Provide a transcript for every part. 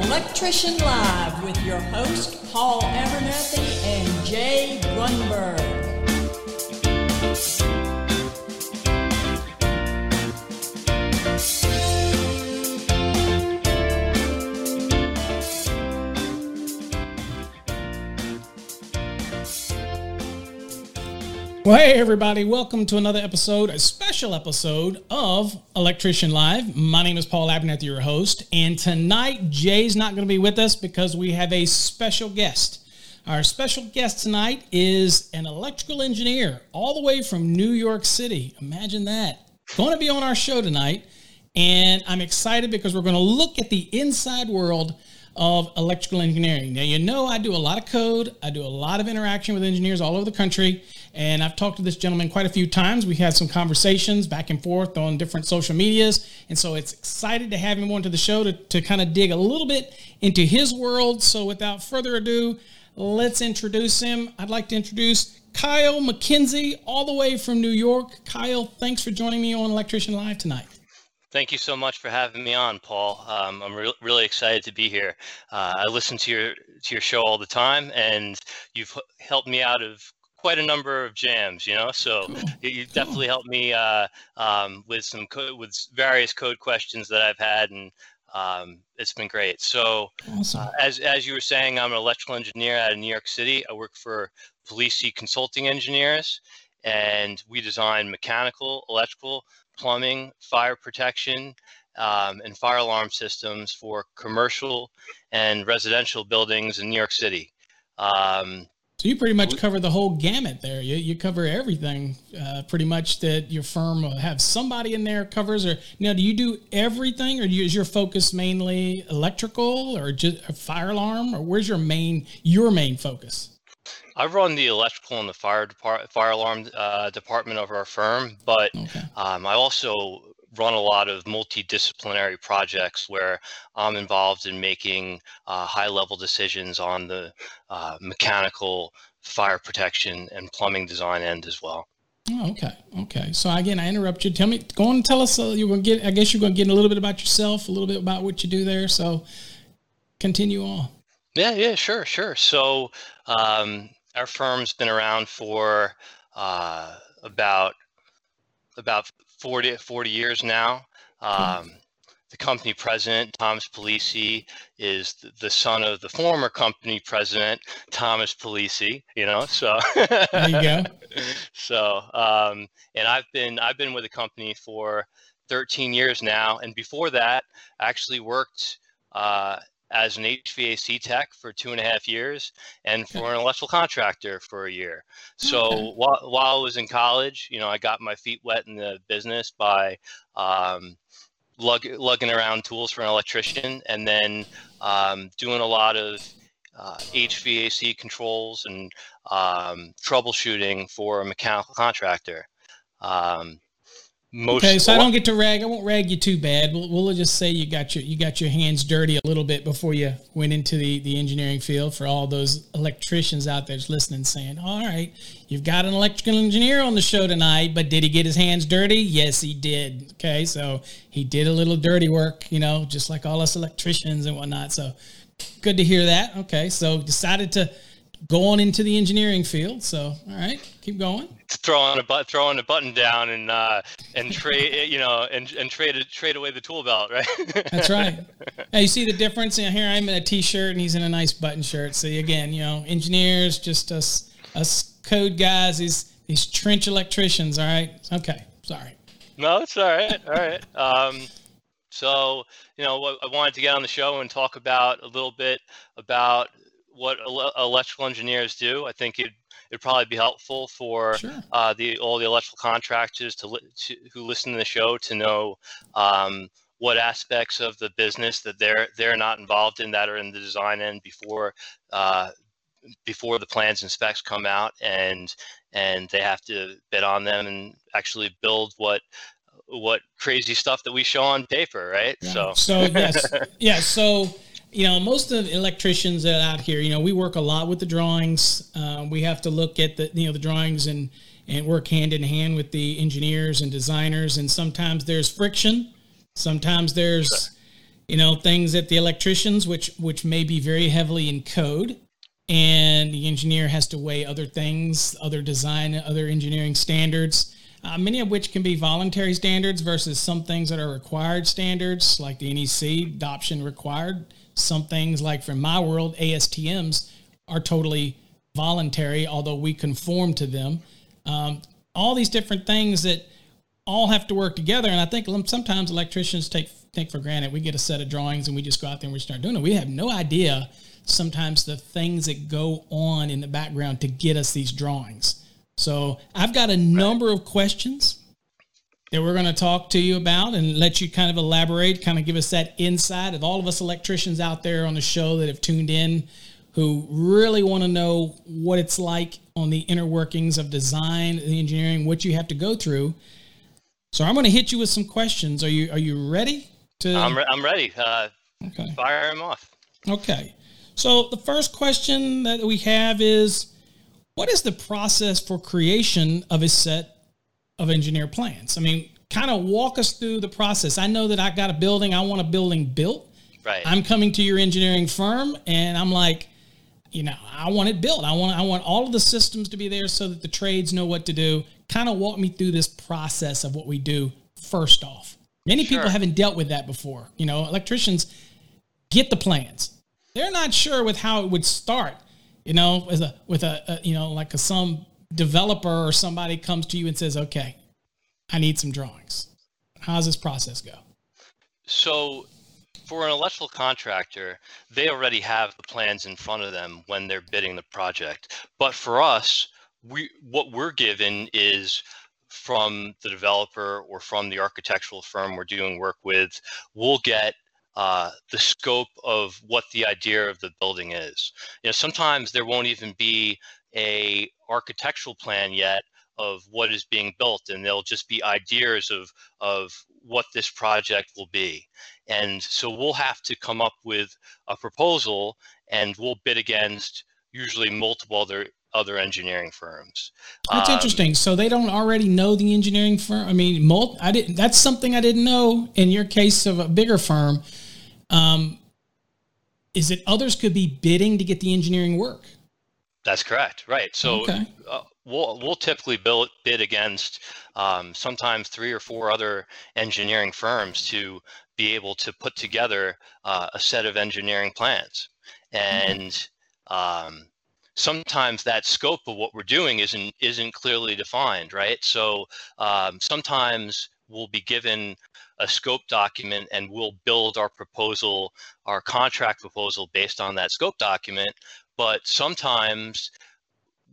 Electrician Live with your host, Paul Abernathy and Jay Grunberg. Well, hey, everybody, welcome to another episode, a special episode of Electrician Live. My name is Paul Abernathy, your host, and tonight Jay's not going to be with us because we have a special guest. Our special guest tonight is an electrical engineer all the way from New York City. Imagine that. Going to be on our show tonight, and I'm excited because we're going to look at the inside world of electrical engineering. Now, you know, I do a lot of code, I do a lot of interaction with engineers all over the country, and I've talked to this gentleman quite a few times. We had some conversations back and forth on different social medias, and so it's excited to have him onto the show to, to kind of dig a little bit into his world. So, without further ado, let's introduce him. I'd like to introduce Kyle McKenzie, all the way from New York. Kyle, thanks for joining me on Electrician Live tonight. Thank you so much for having me on, Paul. Um, I'm re- really excited to be here. Uh, I listen to your to your show all the time, and you've h- helped me out of quite a number of jams. You know, so Cool. you, you definitely helped me uh, um, with some code, with various code questions that I've had, and um, it's been great. So, Awesome. uh, as as you were saying, I'm an electrical engineer out of New York City. I work for Polisi Consulting Engineers, and we design mechanical, electrical, plumbing, fire protection, um, and fire alarm systems for commercial and residential buildings in New York City. Um, So you pretty much cover the whole gamut there. You, you cover everything, uh, pretty much that your firm will have somebody in there covers. Or now, do you do everything, or do you, is your focus mainly electrical, or just a fire alarm, or where's your main your main focus? I run the electrical and the fire depart- fire alarm uh, department of our firm, but Okay. um, I also run a lot of multidisciplinary projects where I'm involved in making uh, high level decisions on the uh, mechanical, fire protection, and plumbing design end as well. Oh, okay. Okay. So again, I interrupt you. Tell me, go on and tell us. Uh, you're gonna get. I guess you're gonna get a little bit about yourself, a little bit about what you do there. So continue on. Yeah, yeah, sure, sure. So um, our firm's been around for uh, about about 40, 40 years now. Um, the company president, Thomas Polisi, is the son of the former company president, Thomas Polisi. You know, so There you go. so um, and I've been I've been with the company for 13 years now, and before that, I actually worked uh, as an HVAC tech for two and a half years, and for an electrical contractor for a year. So Okay. while while I was in college, you know, I got my feet wet in the business by um, lug, lugging around tools for an electrician, and then um, doing a lot of uh, HVAC controls and um, troubleshooting for a mechanical contractor. Um, most Okay, so I don't get to rag. I won't rag you too bad. We'll, we'll just say you got your you got your hands dirty a little bit before you went into the the engineering field. For all those electricians out there listening, saying, "All right, you've got an electrical engineer on the show tonight, but did he get his hands dirty? Yes, he did. Okay, so he did a little dirty work, you know, just like all us electricians and whatnot. So good to hear that. Okay, so decided to go on into the engineering field. So, all right, keep going. Throwing a but throwing a button down and uh, and trade you know and and trade trade away the tool belt, right? That's right. Hey, you see the difference? You know, here I'm in a t-shirt and he's in a nice button shirt. See, again, you know, engineers, just us us code guys, these these trench electricians. All right. Okay. Sorry. No, it's all right. All right. Um, so, you know, I wanted to get on the show and talk about a little bit about what electrical engineers do. I think it it'd probably be helpful for sure. uh, the all the electrical contractors to, li- to, who listen to the show to know um, what aspects of the business that they're they're not involved in that are in the design end before uh, before the plans and specs come out and and they have to bid on them and actually build what what crazy stuff that we show on paper right yeah. so so yes yeah so you know most of the electricians that out here you know we work a lot with the drawings. Uh, we have to look at the you know the drawings and and work hand in hand with the engineers and designers. And sometimes there's friction. Sometimes there's you know things that the electricians which which may be very heavily in code and the engineer has to weigh other things other design other engineering standards uh, many of which can be voluntary standards versus some things that are required standards like the nec adoption required some things, like from my world, ASTMs are totally voluntary, although we conform to them. Um, all these different things that all have to work together. And I think sometimes electricians take take for granted. We get a set of drawings and we just go out there and we start doing it. We have no idea sometimes the things that go on in the background to get us these drawings. So I've got a number of questions that we're going to talk to you about and let you kind of elaborate, kind of give us that insight of all of us electricians out there on the show that have tuned in who really want to know what it's like on the inner workings of design, the engineering, what you have to go through. So I'm going to hit you with some questions. Are you are you ready to I'm re- I'm ready. Uh, okay. Fire them off. Okay. So the first question that we have is what is the process for creation of a set of engineer plans. I mean, kind of walk us through the process. I know that I got a building, I want a building built. Right. I'm coming to your engineering firm and I'm like, you know, I want it built. I want I want all of the systems to be there so that the trades know what to do. Kind of walk me through this process of what we do first off. Many sure. people haven't dealt with that before. You know, electricians get the plans. They're not sure with how it would start. You know, with a with a, a you know like a some developer or somebody comes to you and says, okay, I need some drawings. How does this process go? So, for an electrical contractor, they already have the plans in front of them when they're bidding the project. But for us, we what we're given is from the developer or from the architectural firm we're doing work with, we'll get uh, the scope of what the idea of the building is. You know, sometimes there won't even be a architectural plan yet of what is being built and there'll just be ideas of of what this project will be and so we'll have to come up with a proposal and we'll bid against usually multiple other other engineering firms. That's um, interesting. So they don't already know the engineering firm? I mean mul- i didn't that's something i didn't know in your case of a bigger firm. Um, is it others could be bidding to get the engineering work? That's correct. Right. So okay. uh, we'll we'll typically build, bid against um, sometimes three or four other engineering firms to be able to put together uh, a set of engineering plans, and um, sometimes that scope of what we're doing isn't isn't clearly defined. Right. So um, sometimes we'll be given a scope document and we'll build our proposal, our contract proposal based on that scope document but sometimes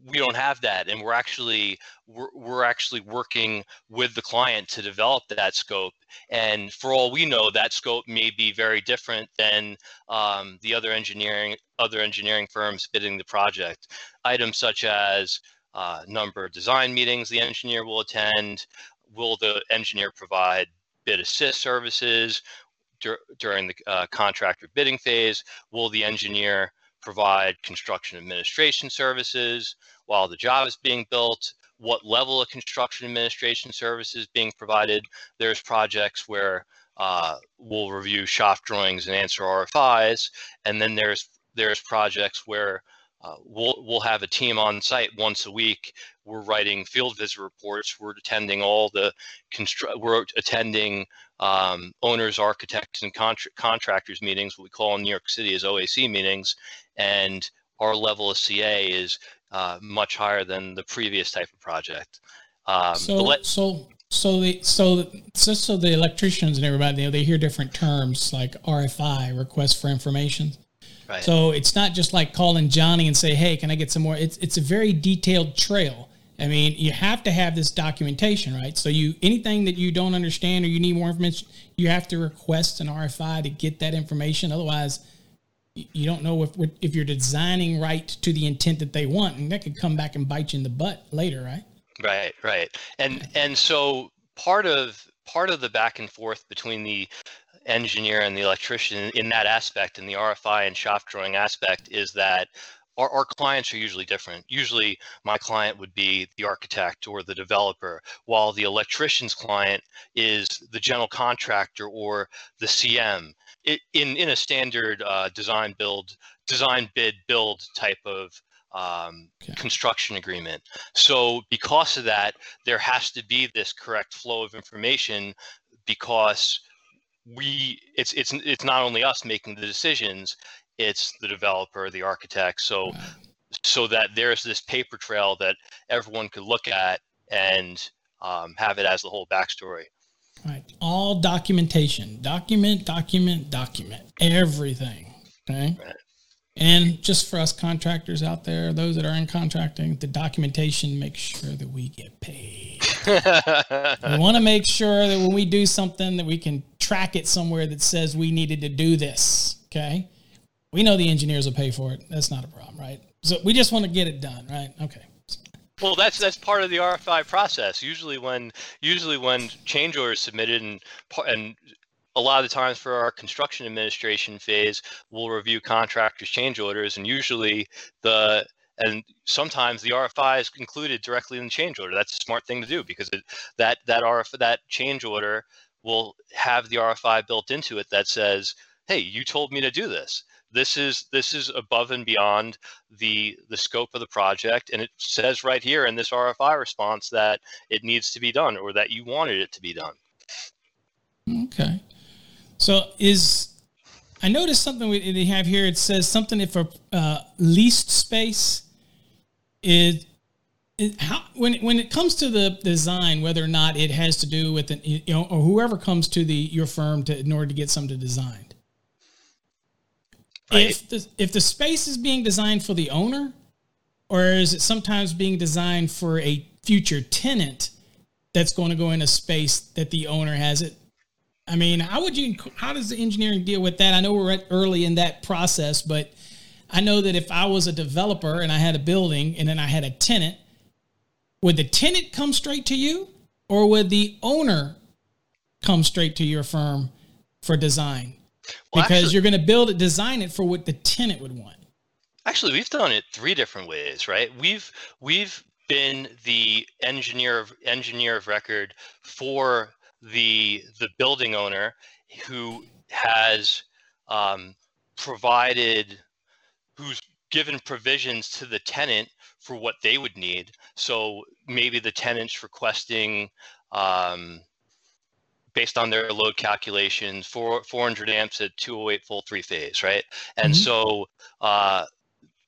we don't have that and we're actually we're, we're actually working with the client to develop that scope. And for all we know that scope may be very different than um, the other engineering other engineering firms bidding the project. Items such as uh, number of design meetings the engineer will attend will the engineer provide bid assist services dur- during the uh, contractor bidding phase will the engineer provide construction administration services while the job is being built, what level of construction administration services being provided. There's projects where uh, will review shop drawings and answer RFIs. And then there's there's projects where uh, we'll we'll have a team on site once a week. We're writing field visit reports. We're attending all the constru- We're attending um, owners, architects, and contra- contractors meetings. What we call in New York City as OAC meetings, and our level of CA is uh, much higher than the previous type of project. Um, so, let- so, so the so just so the electricians and everybody, know, they hear different terms like RFI, request for information. Right. So it's not just like calling Johnny and say, "Hey, can I get some more?" It's it's a very detailed trail. I mean, you have to have this documentation, right? So you anything that you don't understand or you need more information, you have to request an RFI to get that information. Otherwise, you don't know if if you're designing right to the intent that they want, and that could come back and bite you in the butt later, right? Right, right, and and so part of part of the back and forth between the engineer and the electrician in that aspect, in the RFI and shop drawing aspect, is that our, our, clients are usually different. Usually, my client would be the architect or the developer, while the electrician's client is the general contractor or the CM. It, in in a standard uh, design build, design bid build type of um, okay. construction agreement. So because of that, there has to be this correct flow of information because we it's it's it's not only us making the decisions it's the developer the architect so so that there's this paper trail that everyone could look at and um, have it as the whole backstory. Right. All documentation. Document document document. Everything okay? Right. and just for us contractors out there those that are in contracting the documentation makes sure that we get paid. We want to make sure that when we do something that we can track it somewhere that says we needed to do this. Okay. We know the engineers will pay for it. That's not a problem, right? So we just want to get it done, right? Okay. Well, that's that's part of the RFI process. Usually, when usually when change orders submitted and and a lot of the times for our construction administration phase, we'll review contractors' change orders, and usually the and sometimes the RFI is included directly in the change order. That's a smart thing to do because it, that that RF that change order will have the RFI built into it that says, "Hey, you told me to do this. This is this is above and beyond the the scope of the project, and it says right here in this RFI response that it needs to be done or that you wanted it to be done." Okay, so is I noticed something we, they have here. It says something if a uh, leased space is it, how when when it comes to the design, whether or not it has to do with an, you know or whoever comes to the your firm to in order to get something designed. Right. If the if the space is being designed for the owner, or is it sometimes being designed for a future tenant that's going to go in a space that the owner has it? I mean, how would you? How does the engineering deal with that? I know we're early in that process, but I know that if I was a developer and I had a building and then I had a tenant, would the tenant come straight to you or would the owner come straight to your firm for design? Well, because actually, you're going to build it, design it for what the tenant would want. Actually, we've done it three different ways, right? We've we've been the engineer of engineer of record for the the building owner who has um, provided who's given provisions to the tenant for what they would need. So maybe the tenant's requesting, um, based on their load calculations, for 400 amps at 208 full three phase, right? And mm-hmm. so, uh,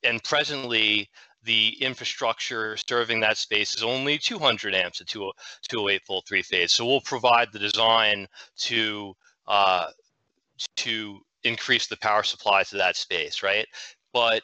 and presently, the infrastructure serving that space is only 200 amps at 208 full three phase. So we'll provide the design to uh, to increase the power supply to that space, right? but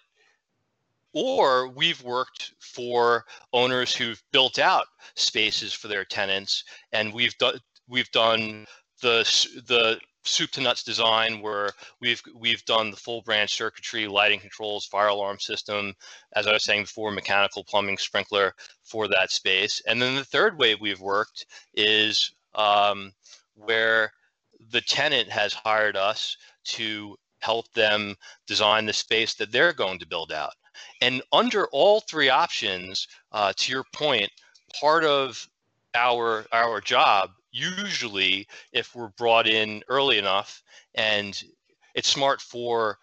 or we've worked for owners who've built out spaces for their tenants and we've done we've done the the soup to nuts design where we've we've done the full branch circuitry lighting controls fire alarm system as i was saying before mechanical plumbing sprinkler for that space and then the third way we've worked is um, where the tenant has hired us to help them design the space that they're going to build out. And under all three options, uh, to your point, part of our our job usually, if we're brought in early enough, and it's smart for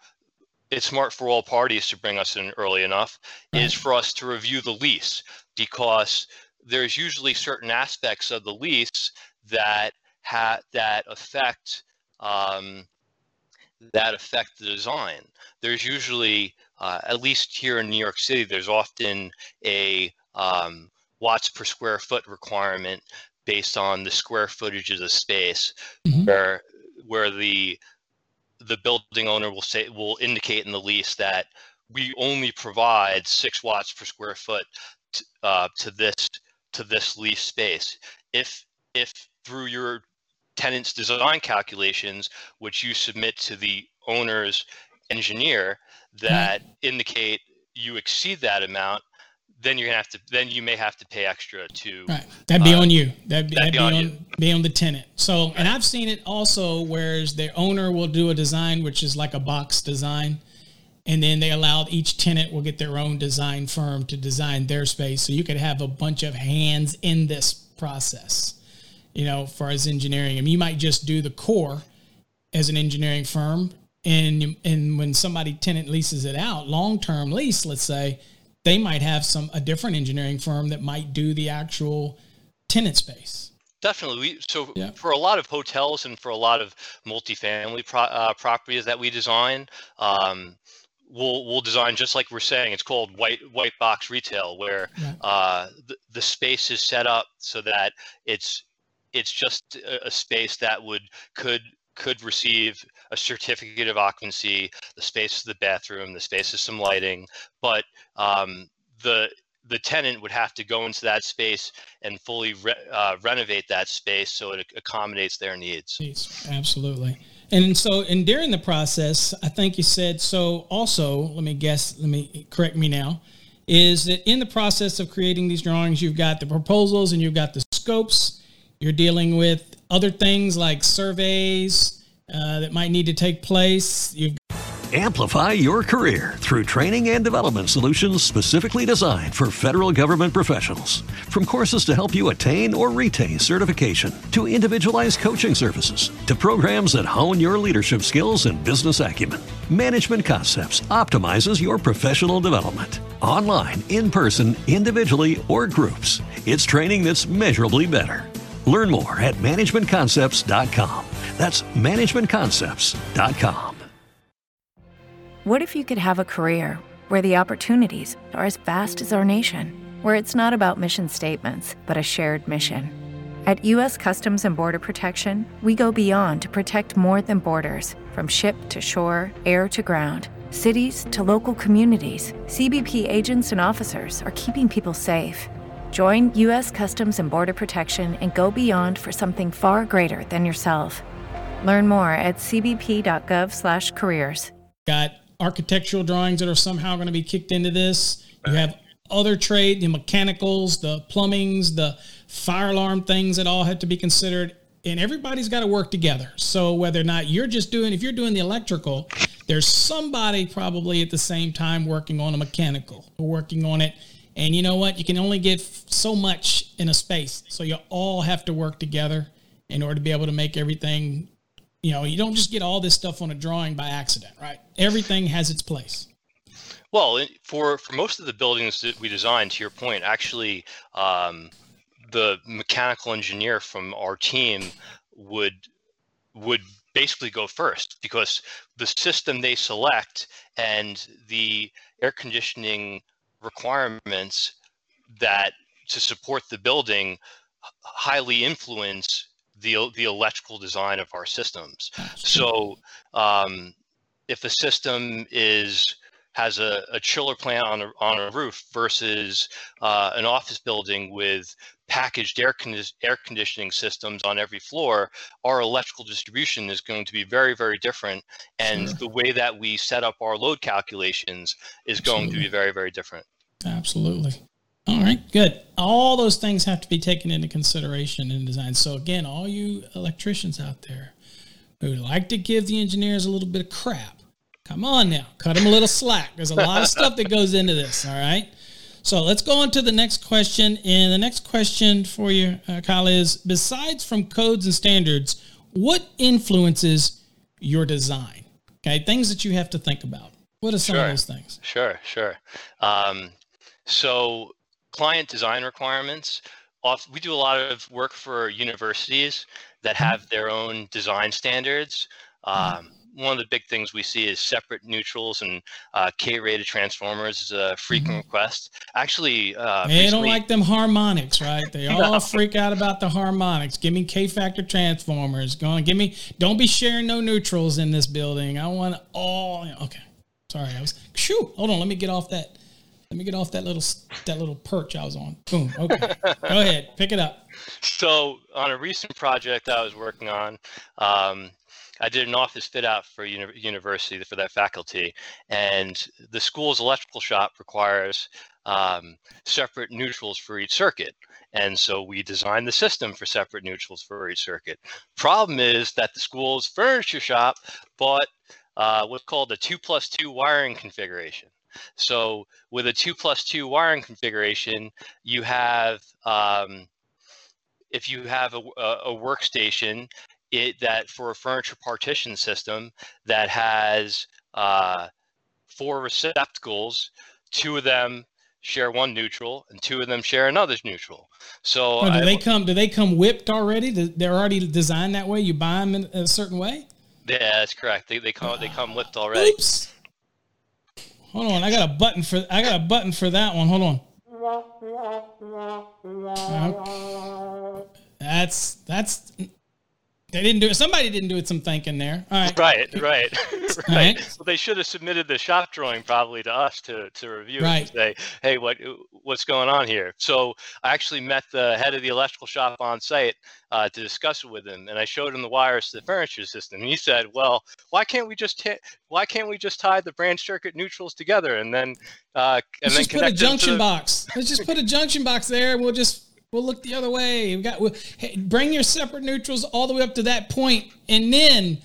it's smart for all parties to bring us in early enough, is for us to review the lease. Because there's usually certain aspects of the lease that ha- that affect um, that affect the design. There's usually, uh, at least here in New York City, there's often a um, watts per square foot requirement based on the square footage of the space, mm-hmm. where where the the building owner will say will indicate in the lease that we only provide six watts per square foot t- uh, to this to this lease space. If if through your tenant's design calculations, which you submit to the owner's engineer, that mm-hmm. indicate you exceed that amount, then you're gonna have to then you may have to pay extra to right. That'd be uh, on you. That'd, that'd, that'd be, on, on be on the tenant. So and I've seen it also whereas the owner will do a design which is like a box design. And then they allow each tenant will get their own design firm to design their space. So you could have a bunch of hands in this process, you know, for as engineering. I mean, you might just do the core as an engineering firm. And, and when somebody tenant leases it out, long term lease, let's say, they might have some a different engineering firm that might do the actual tenant space. Definitely. We, so yeah. for a lot of hotels and for a lot of multifamily pro, uh, properties that we design, um, we'll we'll design just like we're saying. It's called white white box retail, where uh, the, the space is set up so that it's it's just a, space that would could could receive a certificate of occupancy, the space of the bathroom, the space of some lighting, but um, the the tenant would have to go into that space and fully re- uh, renovate that space so it accommodates their needs. Absolutely. And so, and during the process, I think you said so. Also, let me guess. Let me correct me now. Is that in the process of creating these drawings, you've got the proposals and you've got the scopes. You're dealing with other things like surveys uh, that might need to take place. You've Amplify your career through training and development solutions specifically designed for federal government professionals. From courses to help you attain or retain certification, to individualized coaching services, to programs that hone your leadership skills and business acumen, Management Concepts optimizes your professional development. Online, in person, individually, or groups, it's training that's measurably better. Learn more at managementconcepts.com. That's managementconcepts.com. What if you could have a career where the opportunities are as vast as our nation, where it's not about mission statements, but a shared mission? At U.S. Customs and Border Protection, we go beyond to protect more than borders from ship to shore, air to ground, cities to local communities. CBP agents and officers are keeping people safe. Join U.S. Customs and Border Protection and go beyond for something far greater than yourself. Learn more at cbp.gov/careers. Got architectural drawings that are somehow going to be kicked into this. You have other trade, the mechanicals, the plumbings, the fire alarm things that all have to be considered. And everybody's got to work together. So whether or not you're just doing, if you're doing the electrical, there's somebody probably at the same time working on a mechanical, working on it. And you know what? You can only get so much in a space. So you all have to work together in order to be able to make everything you know, you don't just get all this stuff on a drawing by accident, right? Everything has its place. Well, for for most of the buildings that we designed, to your point, actually, um, the mechanical engineer from our team would would basically go first because the system they select and the air conditioning requirements that to support the building highly influence the the electrical design of our systems. So um, if a system is has a, a, chiller plant on a, on a roof versus uh, an office building with packaged air, con- air conditioning systems on every floor, our electrical distribution is going to be very, very different. And sure. the way that we set up our load calculations is Absolutely. going to be very, very different. Absolutely. All right, good. All those things have to be taken into consideration in design. So again, all you electricians out there who like to give the engineers a little bit of crap, come on now, cut them a little slack. There's a lot of stuff that goes into this. All right. So let's go on to the next question. And the next question for you, uh, Kyle, is besides from codes and standards, what influences your design? Okay, things that you have to think about. What are some Sure. of those things? Sure, sure. Um, so client design requirements. Off, we do a lot of work for universities that have their own design standards. Um, one of the big things we see is separate neutrals and uh, K-rated transformers is a frequent request. Actually, uh, They don't like them harmonics, right? They all freak out about the harmonics. Give me K factor transformers. Go on, give me. Don't be sharing no neutrals in this building. I want all. Okay, sorry. I was. Shoo. Hold on. Let me get off that. Let me get off that little that little perch I was on. Boom. Okay. Go ahead. Pick it up. So on a recent project I was working on, um, I did an office fit out for uni- university for that faculty, and the school's electrical shop requires um, separate neutrals for each circuit. And so we designed the system for separate neutrals for each circuit. Problem is that the school's furniture shop bought uh, what's called a two plus two wiring configuration. So with a two plus two wiring configuration, you have um, if you have a, a, workstation it that for a furniture partition system that has uh, four receptacles, two of them share one neutral and two of them share another neutral. So Oh, do I- they come? Do they come whipped already? They're already designed that way. You buy them in a certain way. yeah, that's correct. They, they come they come whipped already. Oops. Hold on, I got a button for I got a button for that one. Hold on. Okay. That's that's they didn't do it. Somebody didn't do it some thinking there. All right. Right, right, right. right. Well, they should have submitted the shop drawing probably to us to to review Right. and say, hey, what what's going on here? So I actually met the head of the electrical shop on site uh, to discuss it with him, and I showed him the wires to the furniture system. And he said, well, why can't we just why can't we just tie the branch circuit neutrals together and then uh, and Let's then just put a connect them to junction the- box. Let's just put a junction box there. and We'll just we'll look the other way. We got we'll, hey, bring your separate neutrals all the way up to that point, and then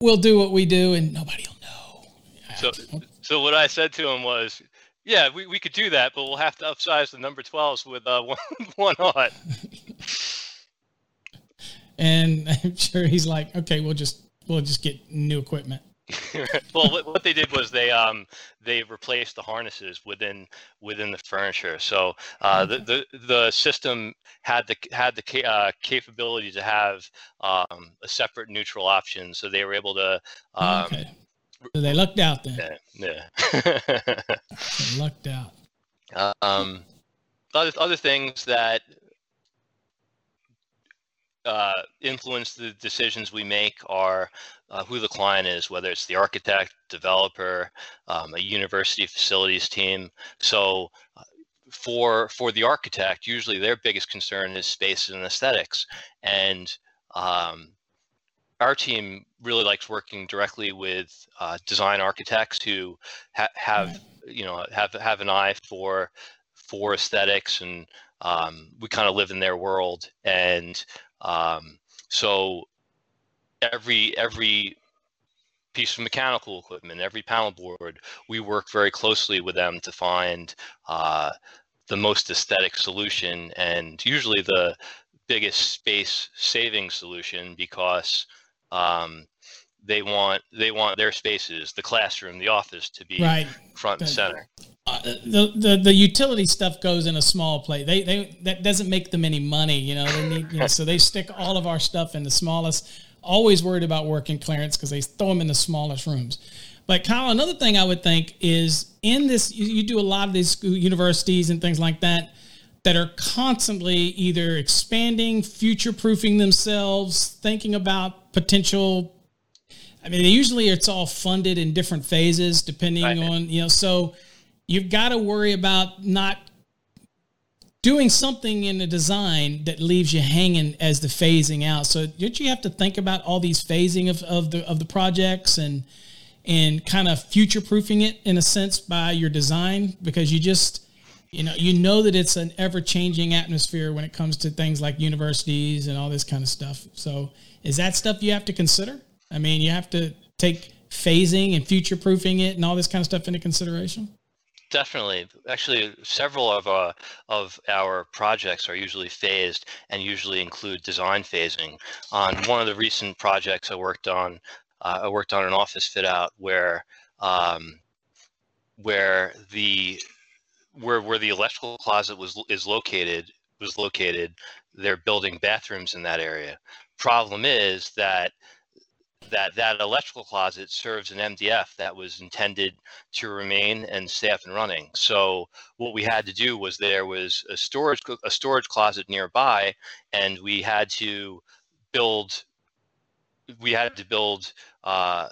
we'll do what we do, and nobody will know. So, so what I said to him was, yeah, we, we could do that, but we'll have to upsize the number 12s with uh, one, one aught. And I'm sure he's like, okay, we'll just we'll just get new equipment. well, what, what they did was they um they replaced the harnesses within within the furniture. So uh, the, the the system had the had the uh, capability to have um, a separate neutral option. So they were able to um, okay. So they lucked out then. yeah, yeah. They lucked out. um, other other things that uh, influence the decisions we make are uh, who the client is, whether it's the architect, developer, um, a university facilities team. So uh, for for the architect, usually their biggest concern is space and aesthetics, and um, our team really likes working directly with uh, design architects who ha- have you know have have an eye for for aesthetics and um, we kind of live in their world and um, so every every piece of mechanical equipment every panel board we work very closely with them to find uh, the most aesthetic solution and usually the biggest space saving solution because um, they want they want their spaces the classroom the office to be Right. front and center Uh, the, the the utility stuff goes in a small plate. They they that doesn't make them any money. You know they need you know, so they stick all of our stuff in the smallest. Always worried about working clearance because they throw them in the smallest rooms. But Kyle, another thing I would think is in this you, you do a lot of these universities and things like that that are constantly either expanding, future proofing themselves, thinking about potential I mean, usually it's all funded in different phases depending Right. on, you know, so you've got to worry about not doing something in the design that leaves you hanging as the phasing out. So don't you have to think about all these phasing of, of the of the projects and and kind of future proofing it in a sense by your design because you just you know you know that it's an ever changing atmosphere when it comes to things like universities and all this kind of stuff. So is that stuff you have to consider? I mean, you have to take phasing and future proofing it and all this kind of stuff into consideration. Definitely. Actually, several of uh, of our projects are usually phased and usually include design phasing. On one of the recent projects I worked on, uh, I worked on an office fit out where um, where the where where the electrical closet was is located was located. They're building bathrooms in that area. Problem is that that that electrical closet serves an MDF that was intended to remain and stay up and running. So what we had to do was there was a storage a storage closet nearby, and we had to build we had to build uh,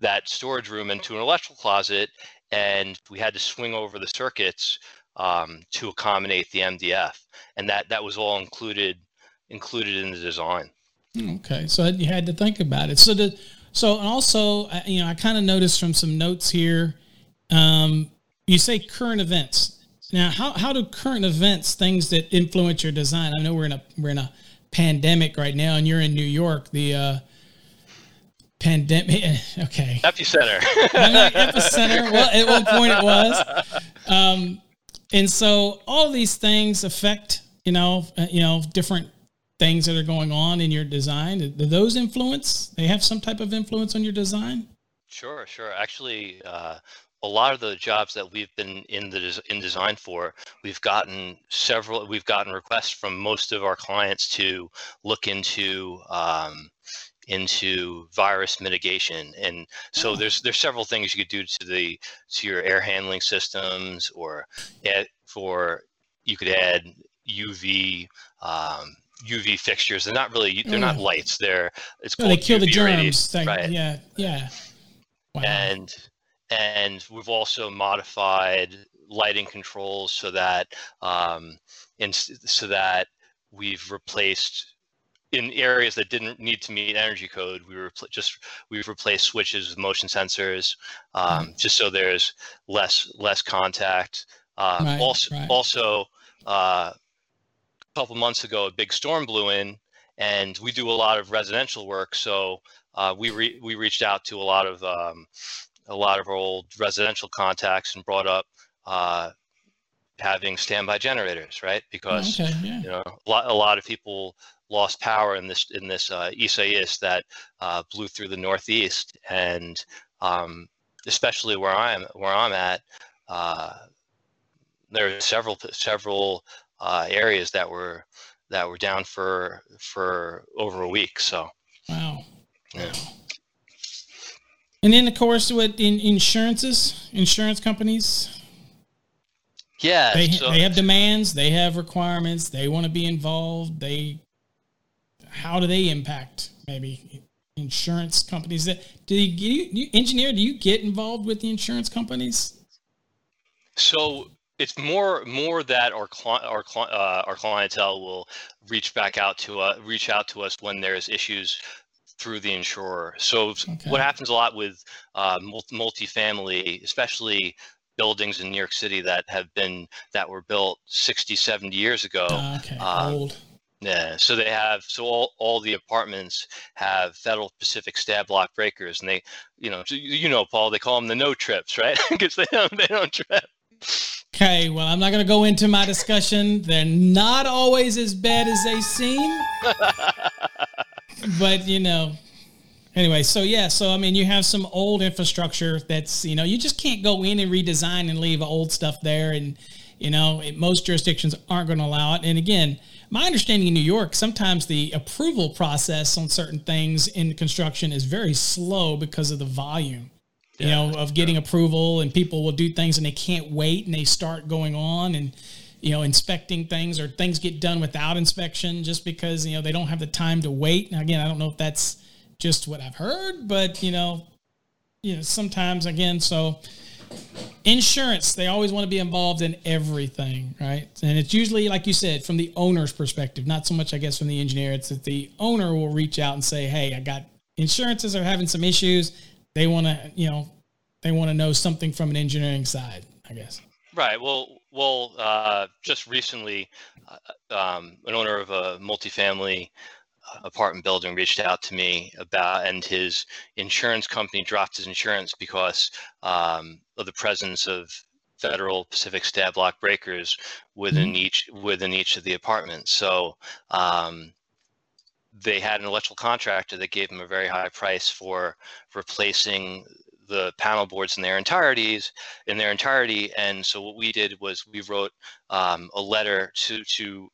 that storage room into an electrical closet, and we had to swing over the circuits um, to accommodate the MDF, and that that was all included included in the design. Okay, so you had to think about it. So the so also uh, you know I kind of noticed from some notes here, um, you say current events. Now, how how do current events things that influence your design? I know we're in a we're in a pandemic right now, and you're in New York. The uh, pandemic. Okay, epicenter. epicenter. Well, at one point it was. Um, and so all these things affect you know uh, you know different things that are going on in your design? Do those influence? They have some type of influence on your design? Sure, sure. Actually, uh, a lot of the jobs that we've been in the in design for, we've gotten several. We've gotten requests from most of our clients to look into um, into virus mitigation, and so oh. there's there's several things you could do to the to your air handling systems, or add, for you could add UV um, UV fixtures. They're not really they're not lights. They're it's called they kill UV the germs. right? Yeah, yeah. Wow. And and we've also modified lighting controls so that um, in, so that we've replaced in areas that didn't need to meet energy code, we were just we've replaced switches with motion sensors, um, just so there's less less contact. Um, right, also, right. also uh, couple months ago, a big storm blew in, and we do a lot of residential work. So uh, we re- we reached out to a lot of um, a lot of our old residential contacts and brought up uh, having standby generators, right? Because okay, yeah. you know a lot, a lot of people lost power in this in this uh, Isaias that uh, blew through the Northeast, and um, especially where I'm where I'm at, uh, there are several several uh, areas that were that were down for for over a week. So wow, yeah. And then of course with in insurances, insurance companies. Yeah, they, so, they have demands, they have requirements, they want to be involved. They how do they impact maybe insurance companies that do you, do you engineer do you get involved with the insurance companies so it's more more that our cli- our cli- uh, our clientele will reach back out to uh, reach out to us when there's issues through the insurer. So okay. what happens a lot with uh, multifamily, especially buildings in New York City that have been that were built 60, 70 years ago. Uh, okay, um, old. Yeah, so they have so all, all the apartments have Federal Pacific Stab-Lok breakers, and they, you know, you know, Paul, they call them the no trips, right? Because they don't they don't trip. Okay, well, I'm not going to go into my discussion. They're not always as bad as they seem. but, you know, anyway, so yeah, so I mean, you have some old infrastructure that's, you know, you just can't go in and redesign and leave old stuff there. And, you know, it, most jurisdictions aren't going to allow it. And again, my understanding in New York, sometimes the approval process on certain things in construction is very slow because of the volume you know, of getting yeah. approval and people will do things and they can't wait and they start going on and, you know, inspecting things or things get done without inspection just because, you know, they don't have the time to wait. Now, again, I don't know if that's just what I've heard, but, you know, you know, sometimes again, so insurance, they always want to be involved in everything, right? And it's usually, like you said, from the owner's perspective, not so much, I guess, from the engineer. It's that the owner will reach out and say, hey, I got insurances are having some issues they want to, you know, they want to know something from an engineering side, I guess. Right. Well, well, uh, just recently, uh, um, an owner of a multifamily apartment building reached out to me about, and his insurance company dropped his insurance because um, of the presence of federal Pacific Stab-Lok breakers within mm-hmm. each within each of the apartments. So um, they had an electrical contractor that gave them a very high price for replacing the panel boards in their entireties in their entirety. And so what we did was we wrote um, a letter to to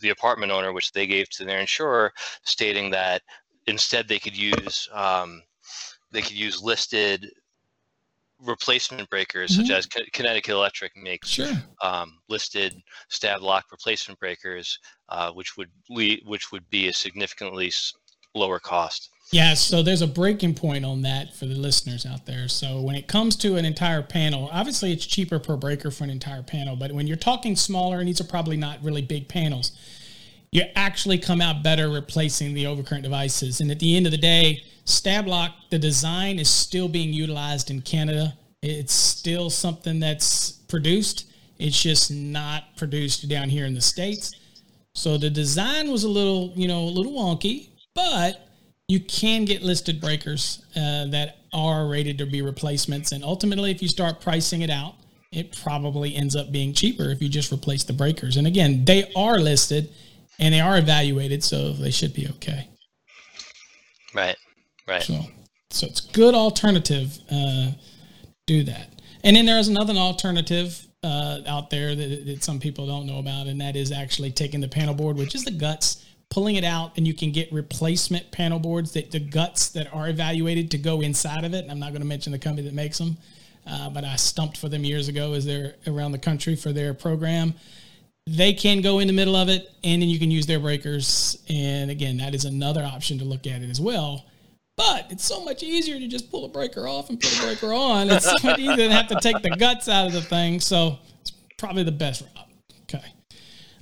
the apartment owner, which they gave to their insurer, stating that instead they could use um, they could use listed replacement breakers, mm-hmm. such as Connecticut Electric makes sure. um, listed Stab-Lok replacement breakers, uh, which would lead, which would be a significantly lower cost. Yeah, so there's a breaking point on that for the listeners out there. So when it comes to an entire panel, obviously it's cheaper per breaker for an entire panel, but when you're talking smaller, and these are probably not really big panels, you actually come out better replacing the overcurrent devices. And at the end of the day, Stab-Lok, the design is still being utilized in Canada. It's still something that's produced. It's just not produced down here in the States. So the design was a little, you know, a little wonky, but you can get listed breakers uh, that are rated to be replacements. And ultimately, if you start pricing it out, it probably ends up being cheaper if you just replace the breakers. And again, they are listed and they are evaluated, so they should be okay. Right. Right. So, so it's good alternative. Uh, do that. And then there's another alternative uh, out there that, that some people don't know about, and that is actually taking the panel board, which is the guts, pulling it out, and you can get replacement panel boards that the guts that are evaluated to go inside of it. I'm not going to mention the company that makes them, uh, but I stumped for them years ago as they're around the country for their program. They can go in the middle of it, and then you can use their breakers. And again, that is another option to look at it as well but it's so much easier to just pull a breaker off and put a breaker on. It's so much easier have to take the guts out of the thing. So it's probably the best route. Okay.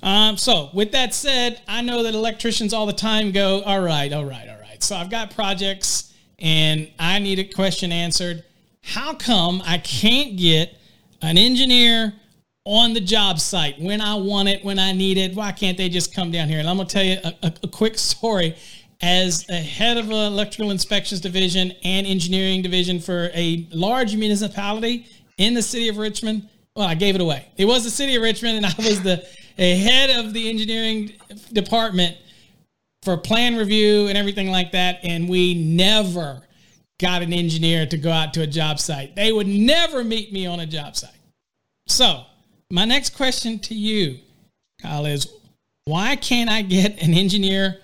Um, so with that said, I know that electricians all the time go, all right, all right, all right. So I've got projects and I need a question answered. How come I can't get an engineer on the job site when I want it, when I need it? Why can't they just come down here? And I'm going to tell you a, a, a quick story as a head of an electrical inspections division and engineering division for a large municipality in the city of Richmond. Well, I gave it away. It was the city of Richmond, and I was the head of the engineering department for plan review and everything like that. And we never got an engineer to go out to a job site. They would never meet me on a job site. So, my next question to you, Kyle, is why can't I get an engineer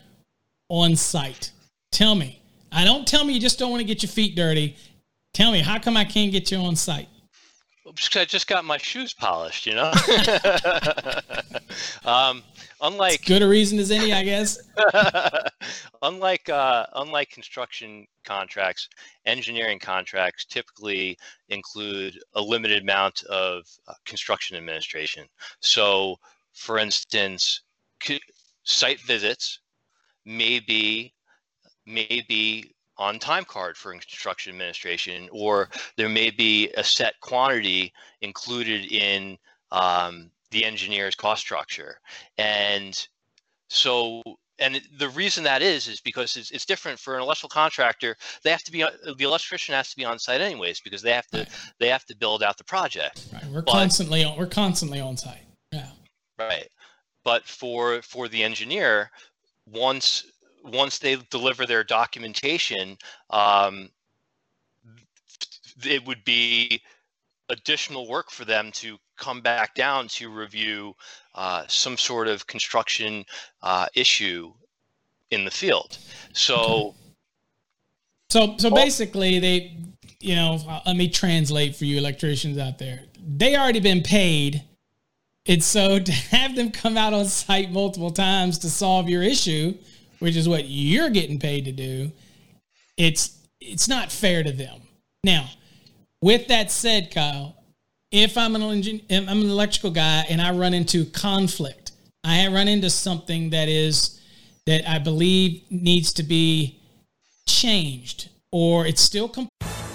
on site? Tell me. I don't tell me you just don't want to get your feet dirty. Tell me, how come I can't get you on site? Because I just got my shoes polished, you know. um, unlike as good a reason as any, I guess. unlike uh, unlike construction contracts, engineering contracts typically include a limited amount of uh, construction administration. So, for instance, site visits may be may be on time card for construction administration, or there may be a set quantity included in um, the engineer's cost structure. And so, and the reason that is, is because it's, it's different for an electrical contractor. They have to be, the electrician has to be on site anyways, because they have to, they have to build out the project. Right. We're but, constantly on, we're constantly on site. Yeah. Right. But for, for the engineer, once once they deliver their documentation, um, it would be additional work for them to come back down to review uh, some sort of construction uh, issue in the field. So, so, so basically, they, you know, let me translate for you electricians out there. They already been paid and so to have them come out on site multiple times to solve your issue, which is what you're getting paid to do, it's it's not fair to them. Now, with that said, Kyle, if I'm an engine, I'm an electrical guy and I run into conflict, I run into something that is that I believe needs to be changed, or it's still.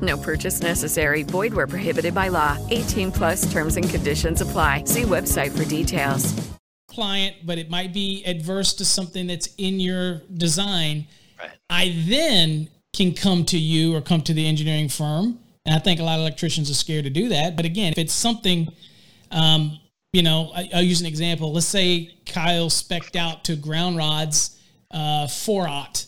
No purchase necessary. Void where prohibited by law. 18 plus terms and conditions apply. See website for details. Client, but it might be adverse to something that's in your design. Right. I then can come to you or come to the engineering firm. And I think a lot of electricians are scared to do that. But again, if it's something, um, you know, I, I'll use an example. Let's say Kyle specked out to ground rods, uh, four aught.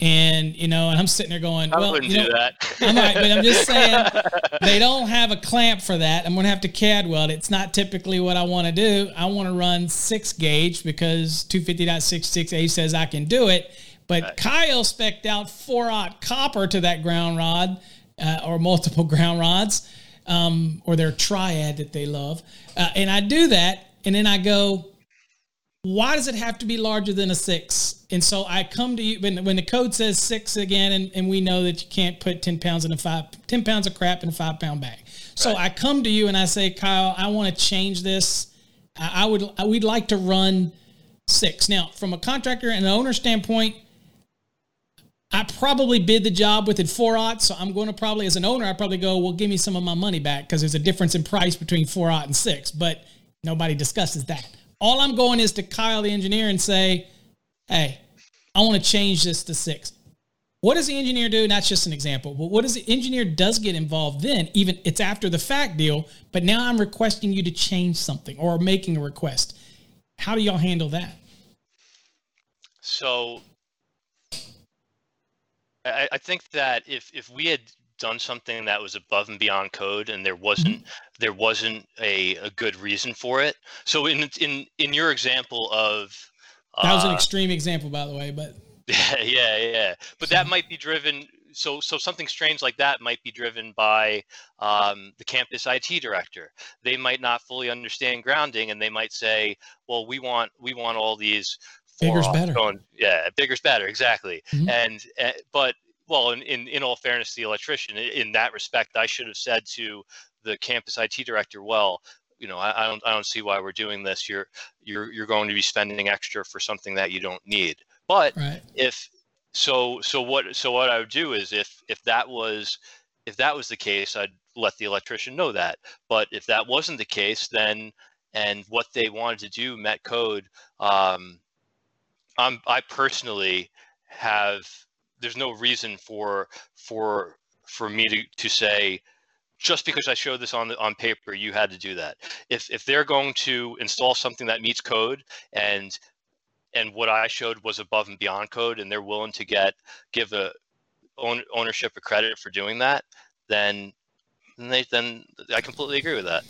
And, you know, and I'm sitting there going, I well, wouldn't you know, do that. I'm right, but I'm just saying they don't have a clamp for that. I'm going to have to Cadweld. It's not typically what I want to do. I want to run six gauge because 250.66A says I can do it. But Kyle specked out four aught copper to that ground rod uh, or multiple ground rods um, or their triad that they love. Uh, and I do that. And then I go, why does it have to be larger than a six? And so I come to you when, when the code says six again, and, and we know that you can't put 10 pounds in a five, 10 pounds of crap in a five pound bag. So I come to you and I say, Kyle, I want to change this. I, I would, I, we'd like to run six. Now, from a contractor and an owner standpoint, I probably bid the job within four aught. So I'm going to probably, as an owner, I probably go, well, give me some of my money back because there's a difference in price between four aught and six. But nobody discusses that. All I'm going is to Kyle, the engineer, and say, hey, I want to change this to six. What does the engineer do? And that's just an example. But what does the engineer does get involved then? Even it's after the fact deal, but now I'm requesting you to change something or making a request. How do y'all handle that? So I, I think that if if we had done something that was above and beyond code and there wasn't there wasn't a, a good reason for it. So in in in your example of That was an uh, extreme example, by the way, but yeah, yeah, yeah. But that might be driven. So, so something strange like that might be driven by um, the campus IT director. They might not fully understand grounding, and they might say, "Well, we want we want all these Bigger's better. Going, yeah, bigger's better, exactly." Mhm. And uh, but well, in, in in all fairness, the electrician, in that respect, I should have said to the campus IT director, "Well." You know, I, I don't. I don't see why we're doing this. You're, you're, you're going to be spending extra for something that you don't need. But right. if so so what so what i would do is if if that was if that was the case i'd let the electrician know that but if that wasn't the case then and what they wanted to do met code um i'm i personally have there's no reason for for for me to to say just because I showed this on the, on paper, you had to do that. If if they're going to install something that meets code and and what I showed was above and beyond code, and they're willing to get give a own, ownership or credit for doing that, then then they then I completely agree with that.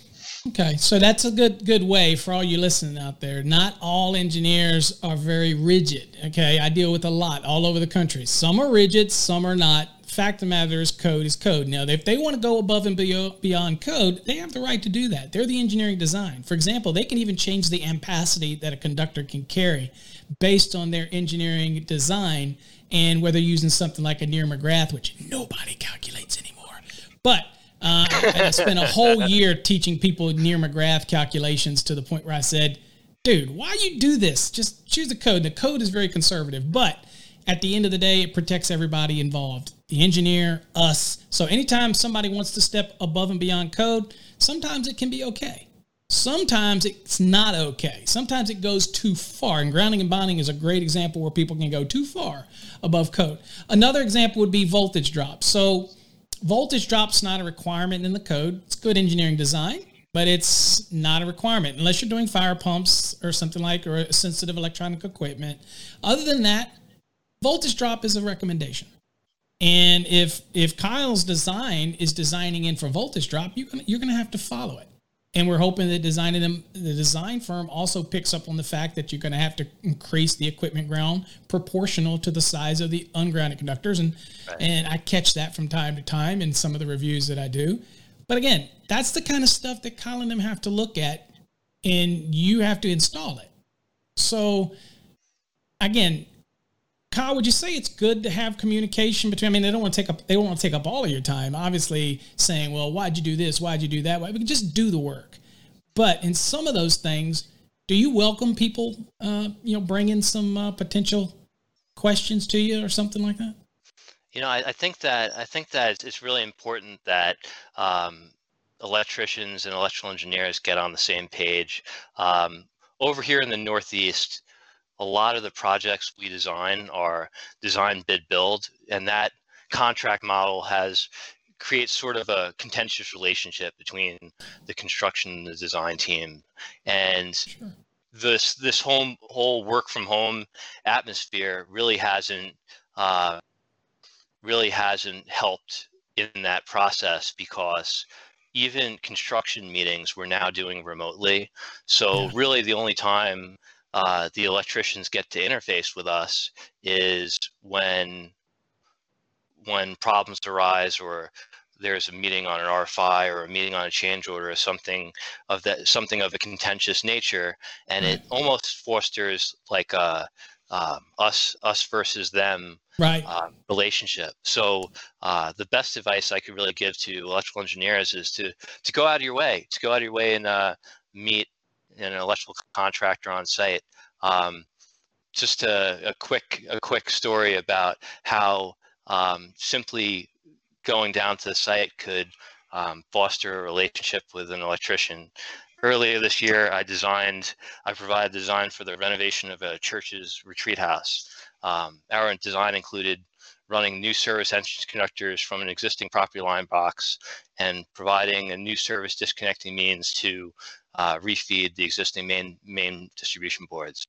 Okay, so that's a good good way for all you listening out there. Not all engineers are very rigid. Okay, I deal with a lot all over the country. Some are rigid, some are not. Fact of the matter is, code is code. Now, if they want to go above and beyond code, they have the right to do that. They're the engineering design. For example, they can even change the ampacity that a conductor can carry based on their engineering design and whether using something like a Neher-McGrath, which nobody calculates anymore. But uh, I spent a whole year teaching people Neher-McGrath calculations to the point where I said, dude, why you do this? Just choose the code. The code is very conservative, but at the end of the day, it protects everybody involved the engineer, us. So anytime somebody wants to step above and beyond code, sometimes it can be okay. Sometimes it's not okay. Sometimes it goes too far. And grounding and bonding is a great example where people can go too far above code. Another example would be voltage drops. So voltage drop's not a requirement in the code. It's good engineering design. but it's not a requirement unless you're doing fire pumps or something like or sensitive electronic equipment. Other than that, voltage drop is a recommendation. And if if Kyle's design is designing in for voltage drop, you're gonna you're gonna have to follow it. And we're hoping that designing them, the design firm also picks up on the fact that you're going to have to increase the equipment ground proportional to the size of the ungrounded conductors. And right. and I catch that from time to time in some of the reviews that I do. But again, that's the kind of stuff that Kyle and them have to look at, and you have to install it. So again, Kyle, would you say it's good to have communication between? I mean, they don't want to take up they don't want to take up all of your time. Obviously, saying, "Well, why'd you do this? Why'd you do that?" We can just do the work. But in some of those things, do you welcome people, uh, you know, bringing some uh, potential questions to you or something like that? You know, I, I think that I think that it's really important that um, electricians and electrical engineers get on the same page. Um, over here in the Northeast, a lot of the projects we design are design bid build and that contract model has creates sort of a contentious relationship between the construction and the design team and sure. this this home whole work from home atmosphere really hasn't uh, really hasn't helped in that process because even construction meetings we're now doing remotely so yeah. really the only time uh, the electricians get to interface with us is when when problems arise or there's a meeting on an RFI or a meeting on a change order or something of that something of a contentious nature, and right. it almost fosters like a um, us us versus them right uh, relationship. So uh, the best advice I could really give to electrical engineers is to to go out of your way, to go out of your way and uh, meet an electrical contractor on site. Um, just a, a, quick a quick story about how um, simply going down to the site could um, foster a relationship with an electrician. Earlier this year, I designed, I provided design for the renovation of a church's retreat house. Um, our design included running new service entrance conductors from an existing property line box and providing a new service disconnecting means to uh, refeed the existing main main distribution boards.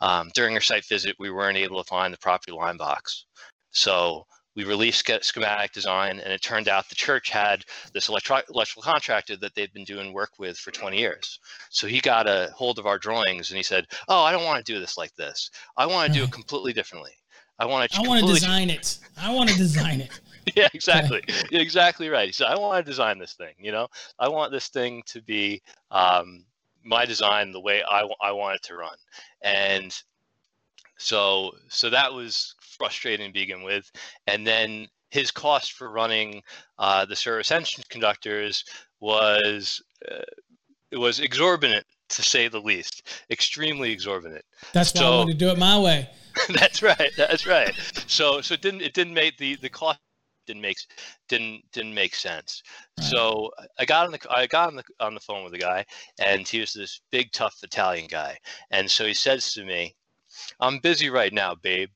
Um, during our site visit, we weren't able to find the property line box. So we released schematic design and it turned out the church had this electro- electrical contractor that they'd been doing work with for 20 years. So he got a hold of our drawings and he said, oh, I don't want to do this like this. I want to do it completely differently. I want to. I want to design it. I want to design it. yeah, exactly. exactly right. So I want to design this thing. You know, I want this thing to be um, my design the way I, I want it to run. And so so that was frustrating to begin with. And then his cost for running uh, the service entrance conductors was uh, it was exorbitant to say the least, extremely exorbitant. That's why so, I wanted to do it my way. that's right. That's right. So so it didn't it didn't make the the cost didn't make didn't didn't make sense. So I got on the I got on the on the phone with the guy, and he was this big tough Italian guy, and so he says to me, "I'm busy right now, babe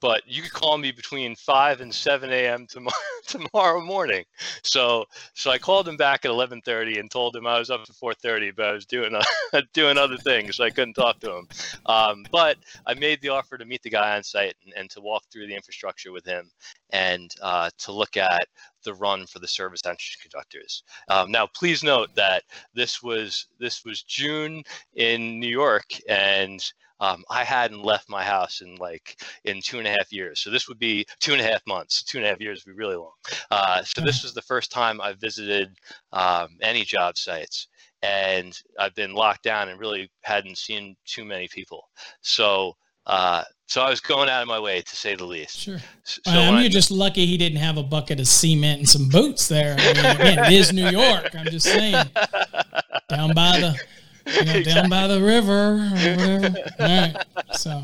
but you could call me between 5 and 7 a.m. tomorrow tomorrow morning. So so I called him back at 11:30 and told him I was up at 4:30, but I was doing doing other things, so I couldn't talk to him. Um, but I made the offer to meet the guy on site and, and to walk through the infrastructure with him and uh, to look at the run for the service entrance conductors. Um, now, please note that this was this was June in New York and um, I hadn't left my house in like in two and a half years. So this would be two and a half months. Two and a half years would be really long. Uh, so this was the first time I visited um, any job sites, and I've been locked down and really hadn't seen too many people. So. Uh, so I was going out of my way to say the least. Sure. So um, you're just lucky he didn't have a bucket of cement and some boots there. I mean, again, it is New York. I'm just saying. Down by the know, exactly. down by the river or whatever. All right. So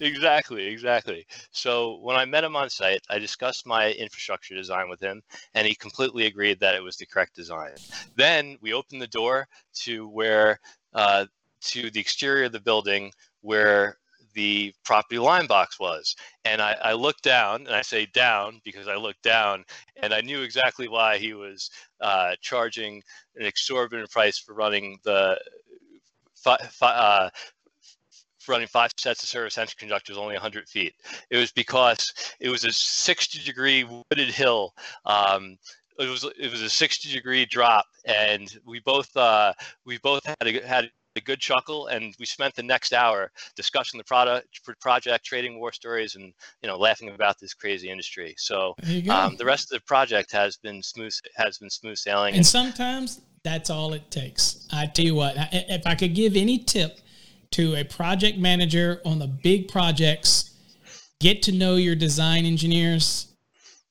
exactly, exactly. So when I met him on site, I discussed my infrastructure design with him, and he completely agreed that it was the correct design. Then we opened the door to where uh, to the exterior of the building where the property line box was. And I, I looked down, and I say down because I looked down, and I knew exactly why he was uh, charging an exorbitant price for running the uh, running five sets of service entry conductors only 100 feet. It was because it was a 60 degree wooded hill. Um, it was it was a 60 degree drop, and we both uh, we both had a, had a good chuckle, and we spent the next hour discussing the product project, trading war stories, and you know laughing about this crazy industry. So um, the rest of the project has been smooth has been smooth sailing, and, and sometimes that's all it takes. I tell you what, if I could give any tip to a project manager on the big projects, get to know your design engineers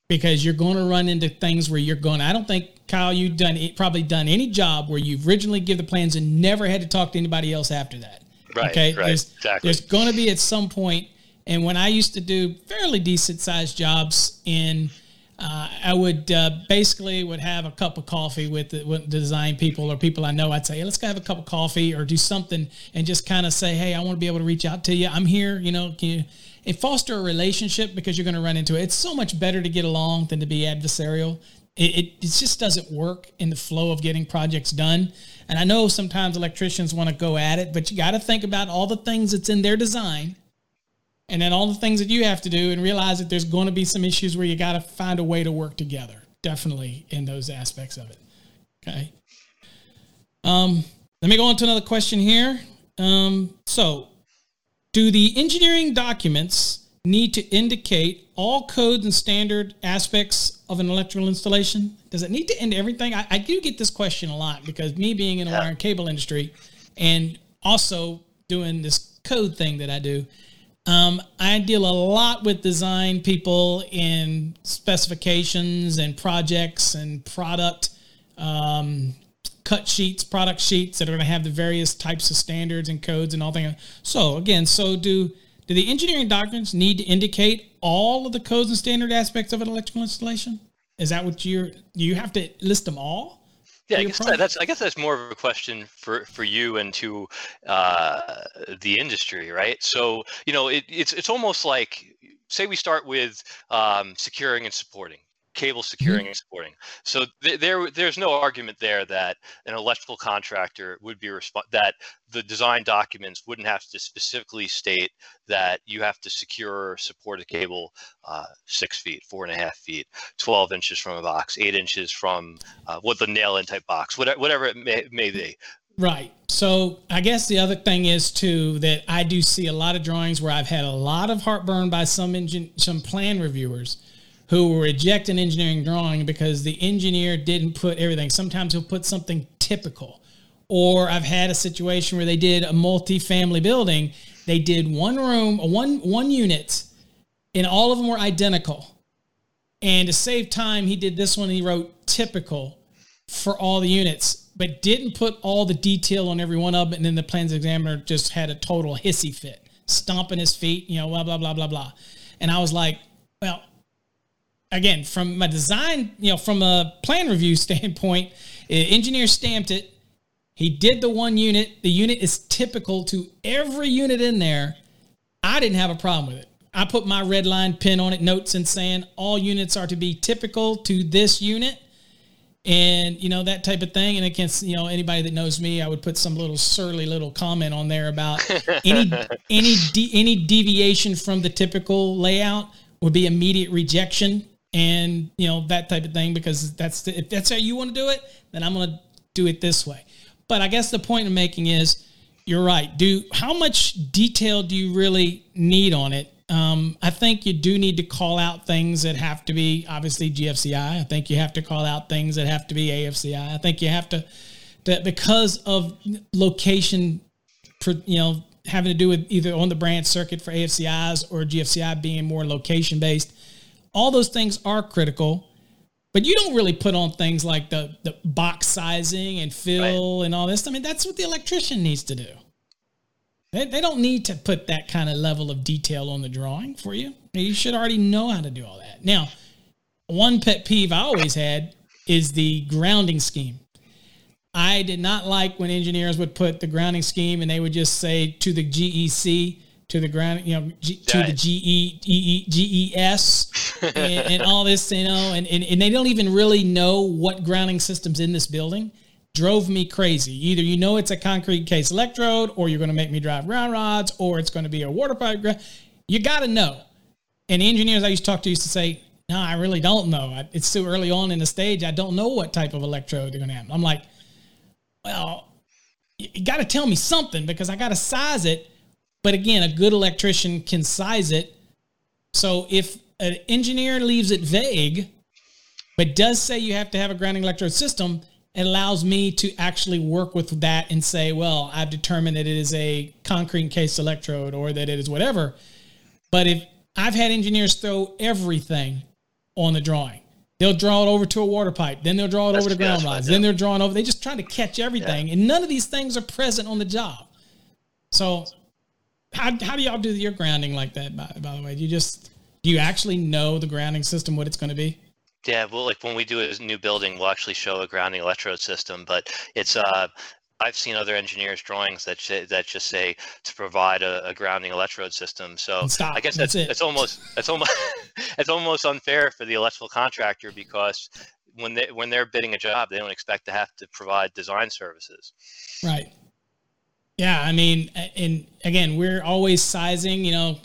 because you're going to run into things where you're going. I don't think Kyle, you've done eh, probably done any job where you've originally give the plans and never had to talk to anybody else after that. Right. Okay. Right, there's, exactly. There's going to be at some point, and when I used to do fairly decent sized jobs in uh, I would uh, basically would have a cup of coffee with the, with design people or people I know. I'd say, hey, let's go have a cup of coffee or do something and just kind of say, hey, I want to be able to reach out to you. I'm here. You know, can you foster a relationship because you're going to run into it. It's so much better to get along than to be adversarial. It, it, it just doesn't work in the flow of getting projects done. And I know sometimes electricians want to go at it, but you got to think about all the things that's in their design and then all the things that you have to do and realize that there's going to be some issues where you got to find a way to work together definitely in those aspects of it okay? Um, let me go on to another question here. Um, so do the engineering documents need to indicate all codes and standard aspects of an electrical installation? Does it need to end everything? I, I do get this question a lot because me being in the wire and cable industry and also doing this code thing that i do um, I deal a lot with design people in specifications and projects and product um, cut sheets, product sheets that are going to have the various types of standards and codes and all things. So again, so do do the engineering documents need to indicate all of the codes and standard aspects of an electrical installation? Is that what you're? You have to list them all? Yeah, I guess that, that's I guess that's more of a question for for you and to uh, the industry, right? So you know, it, it's it's almost like say we start with um, securing and supporting cable mm-hmm. securing and supporting. So th- there, there's no argument there that an electrical contractor would be resp- that the design documents wouldn't have to specifically state that you have to secure or support a cable uh, six feet, four and a half feet, 12 inches from a box, eight inches from uh, what the nail in type box, whatever, whatever it may, may be. Right. So I guess the other thing is too that I do see a lot of drawings where I've had a lot of heartburn by some engine, some plan reviewers who will reject an engineering drawing because the engineer didn't put everything. Sometimes he'll put something typical. Or I've had a situation where they did a multi-family building. They did one room, one one unit, and all of them were identical. And to save time, he did this one. He wrote typical for all the units, but didn't put all the detail on every one of them. And then the plans examiner just had a total hissy fit, stomping his feet, you know, blah blah blah blah blah. And I was like, well, again, from my design, you know, from a plan review standpoint, engineer stamped it. He did the one unit. The unit is typical to every unit in there. I didn't have a problem with it. I put my red line pin on it, notes and saying all units are to be typical to this unit and you know that type of thing and against you know anybody that knows me i would put some little surly little comment on there about any any de- any deviation from the typical layout would be immediate rejection and you know that type of thing because that's the, if that's how you want to do it then i'm going to do it this way. But i guess the point i'm making is you're right. Do how much detail do you really need on it? Um, i think you do need to call out things that have to be obviously gfci i. Think you have to call out things that have to be afci i. Think you have to because of location you know having to do with either on the branch circuit for afcis or gfci being more location based all those things are critical but you don't really put on things like the, the box sizing and fill right. and all this. I mean, that's what the electrician needs to do. They, they don't need to put that kind of level of detail on the drawing for you. You should already know how to do all that. Now, one pet peeve I always had is the grounding scheme. I did not like when engineers would put the grounding scheme and they would just say to the GEC, to the ground, you know, G, to the G E E G E S and, and all this, you know, and, and, and they don't even really know what grounding systems in this building drove me crazy. Either you know it's a concrete encased electrode, or you're going to make me drive ground rods, or it's going to be a water pipe. You got to know. And engineers I used to talk to used to say, "No, I really don't know. It's too early on in the stage. I don't know what type of electrode they're going to have." I'm like, "Well, you got to tell me something because I got to size it." But again, a good electrician can size it. So if an engineer leaves it vague, but does say you have to have a grounding electrode system, it allows me to actually work with that and say, well, I've determined that it is a concrete encased electrode or that it is whatever. But if I've had engineers throw everything on the drawing, they'll draw it over to a water pipe, then they'll draw it that's, over to ground rods, then they're drawing over. They just try to catch everything, yeah. and none of these things are present on the job. So, how, how do y'all do your grounding like that? By, by the way, do you just do you actually know the grounding system what it's going to be? Yeah, well, like when we do a new building, we'll actually show a grounding electrode system, but it's uh, I've seen other engineers' drawings that say, that just say to provide a, a grounding electrode system. So I guess that's, that's it. it's almost it's almost it's almost unfair for the electrical contractor because when they when they're bidding a job, they don't expect to have to provide design services. Right. Yeah, I mean, and again, we're always sizing. You know,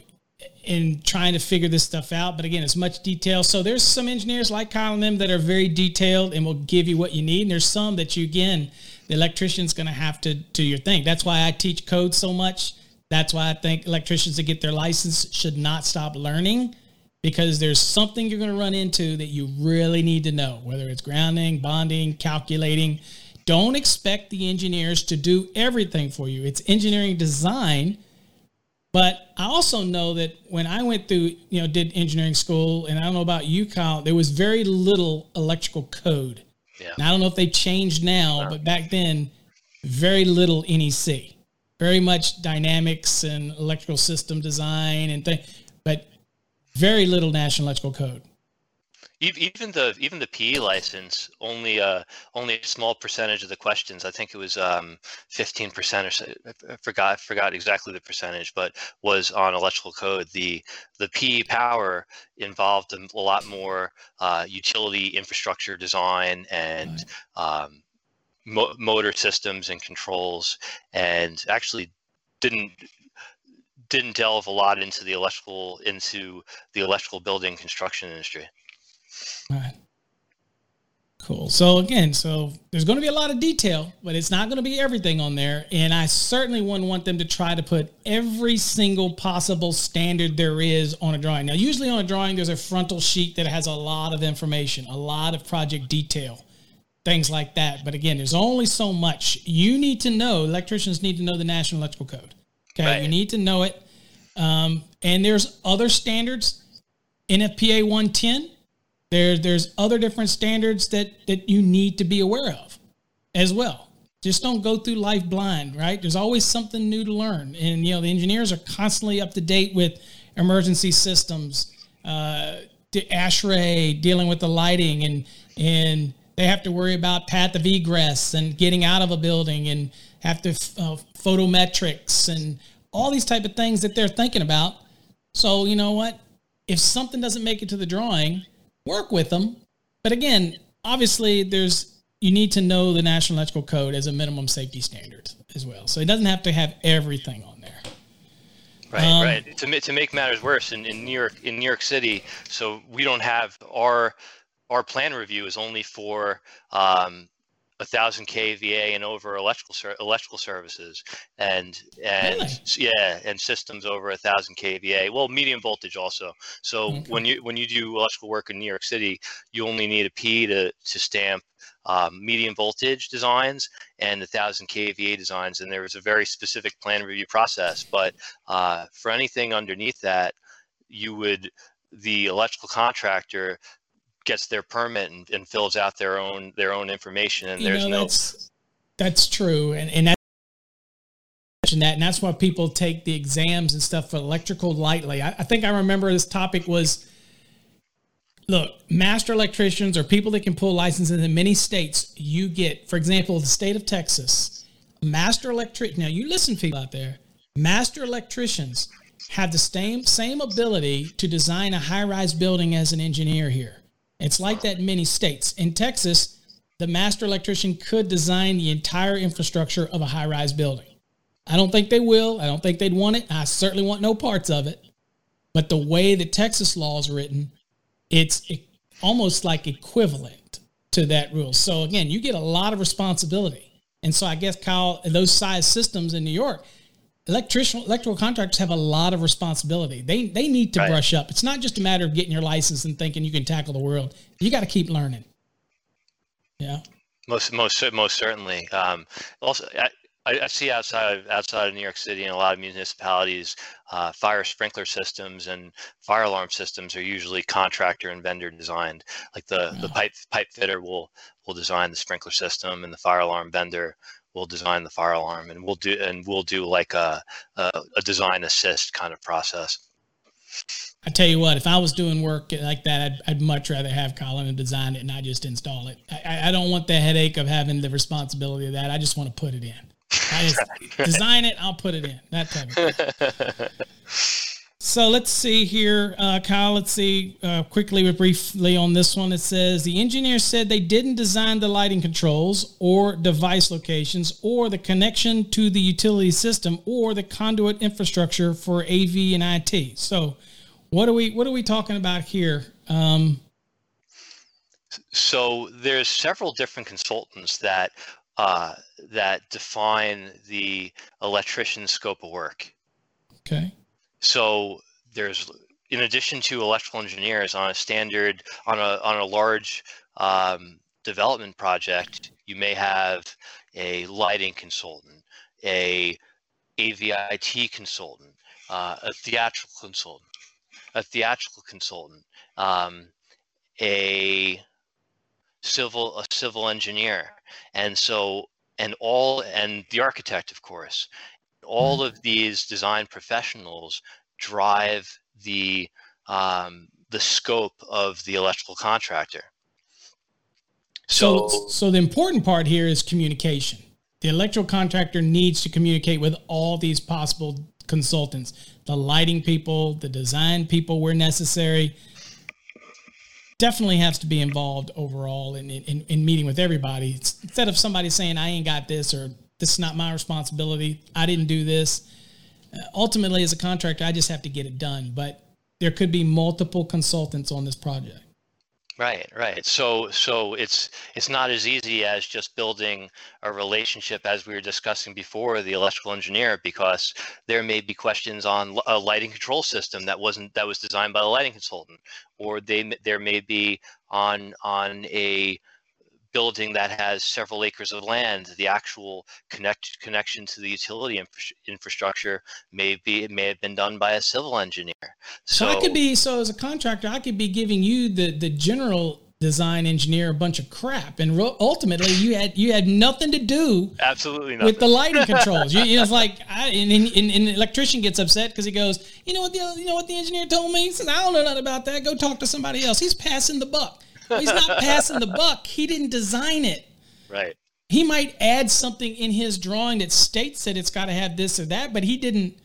in trying to figure this stuff out. But again, it's much detail. So there's some engineers like Kyle and them that are very detailed and will give you what you need. And there's some that you again, the electrician's going to have to do your thing. That's why I teach code so much. That's why I think electricians that get their license should not stop learning because there's something you're going to run into that you really need to know, whether it's grounding, bonding, calculating. Don't expect the engineers to do everything for you. It's engineering design but I also know that when I went through, you know, did engineering school, and I don't know about you, Kyle, there was very little electrical code. Yeah. I don't know if they changed now, but back then, very little NEC. Very much dynamics and electrical system design and things, but very little National Electrical Code even the even the PE license only uh only a small percentage of the questions I think it was um 15 percent or so I forgot forgot exactly the percentage but was on electrical code the the PE power involved a lot more uh, utility infrastructure design and um, mo- motor systems and controls and actually didn't didn't delve a lot into the electrical into the electrical building construction industry. Right. Cool. So again, so there's going to be a lot of detail, but it's not going to be everything on there. And I certainly wouldn't want them to try to put every single possible standard there is on a drawing. Now, usually on a drawing, there's a frontal sheet that has a lot of information, a lot of project detail, things like that. But again, there's only so much you need to know. Electricians need to know the National Electrical Code. Okay, right. you need to know it. Um, and there's other standards. NFPA 110 there, there's other different standards that that you need to be aware of as well. Just don't go through life blind, right? There's always something new to learn, and you know the engineers are constantly up to date with emergency systems, uh, ASHRAE, dealing with the lighting, and and they have to worry about path of egress and getting out of a building, and have to uh, photometrics and all these type of things that they're thinking about. So you know what? If something doesn't make it to the drawing, work with them. But again, obviously, there's you need to know the National Electrical Code as a minimum safety standard as well. So it doesn't have to have everything on there. Right, um, right. To, to make matters worse, in, in New York, in New York City, so we don't have our our plan review is only for um, a thousand kVA and over electrical ser- electrical services, and and really? yeah, and systems over a thousand kVA. Well, medium voltage also. So okay. when you when you do electrical work in New York City, you only need a P to to stamp um, medium voltage designs and the thousand kVA designs, and there was a very specific plan review process. But uh, for anything underneath that, you would the electrical contractor gets their permit and, and fills out their own their own information and you there's know, no that's, that's true and and that that and that's why people take the exams and stuff for electrical lightly I, I think i remember this topic was look master electricians or people that can pull licenses in many states you get for example the state of texas master electric now you listen people out there master electricians have the same same ability to design a high-rise building as an engineer here. It's like that in many states. In Texas, the master electrician could design the entire infrastructure of a high-rise building. I don't think they will. I don't think they'd want it. I certainly want no parts of it. But the way the Texas law is written, it's almost like equivalent to that rule. So again, you get a lot of responsibility. And so I guess Kyle, those size systems in New York, electrician electrical contractors have a lot of responsibility. They they need to right. brush up. It's not just a matter of getting your license and thinking you can tackle the world. You got to keep learning. Yeah. Most most most certainly. Um, also, I, I, see outside of, outside of New York City and a lot of municipalities, uh, fire sprinkler systems and fire alarm systems are usually contractor and vendor designed. Like the, the pipe pipe fitter will will design the sprinkler system, and the fire alarm vendor will design the fire alarm, and we'll do and we'll do like a a, a design assist kind of process. I tell you what, if I was doing work like that, I'd, I'd much rather have Colin design it and I just install it. I, I don't want the headache of having the responsibility of that. I just want to put it in. I just design it, I'll put it in. That type of thing. So let's see here, uh, Kyle. Let's see uh, quickly, but briefly on this one. It says the engineer said they didn't design the lighting controls or device locations or the connection to the utility system or the conduit infrastructure for AV and IT. So, what are we what are we talking about here? Um, so there's several different consultants that uh, that define the electrician's scope of work. Okay. So there's, in addition to electrical engineers on a standard, on a on a large um, development project, you may have a lighting consultant, a AVIT consultant, uh, a theatrical consultant, a theatrical consultant, um, a civil a civil engineer, and so and all and the architect, of course, all mm-hmm. of these design professionals drive the um, the scope of the electrical contractor. So, so, so the important part here is communication. The electrical contractor needs to communicate with all these possible consultants, the lighting people, the design people where necessary. Definitely has to be involved overall in, in, in meeting with everybody. Instead of somebody saying, I ain't got this or this is not my responsibility. I didn't do this. Uh, ultimately, as a contractor, I just have to get it done. But there could be multiple consultants on this project. Right, right. So, so it's it's not as easy as just building a relationship, as we were discussing before, the electrical engineer, because there may be questions on a lighting control system that wasn't that was designed by the lighting consultant, or they there may be on on a building that has several acres of land, the actual connect connection to the utility infra- infrastructure may be it may have been done by a civil engineer. So, so I could be so as a contractor, I could be giving you the the general design engineer a bunch of crap and ultimately you had you had nothing to do absolutely nothing. with the lighting controls. You, you know it's like I, and, and, and, the electrician gets upset because he goes you know what the you know what the engineer told me? He says i don't know nothing about that. Go talk to somebody else. He's passing the buck he's not passing the buck. He didn't design it. Right. He might add something in his drawing that states that it's got to have this or that, but he didn't.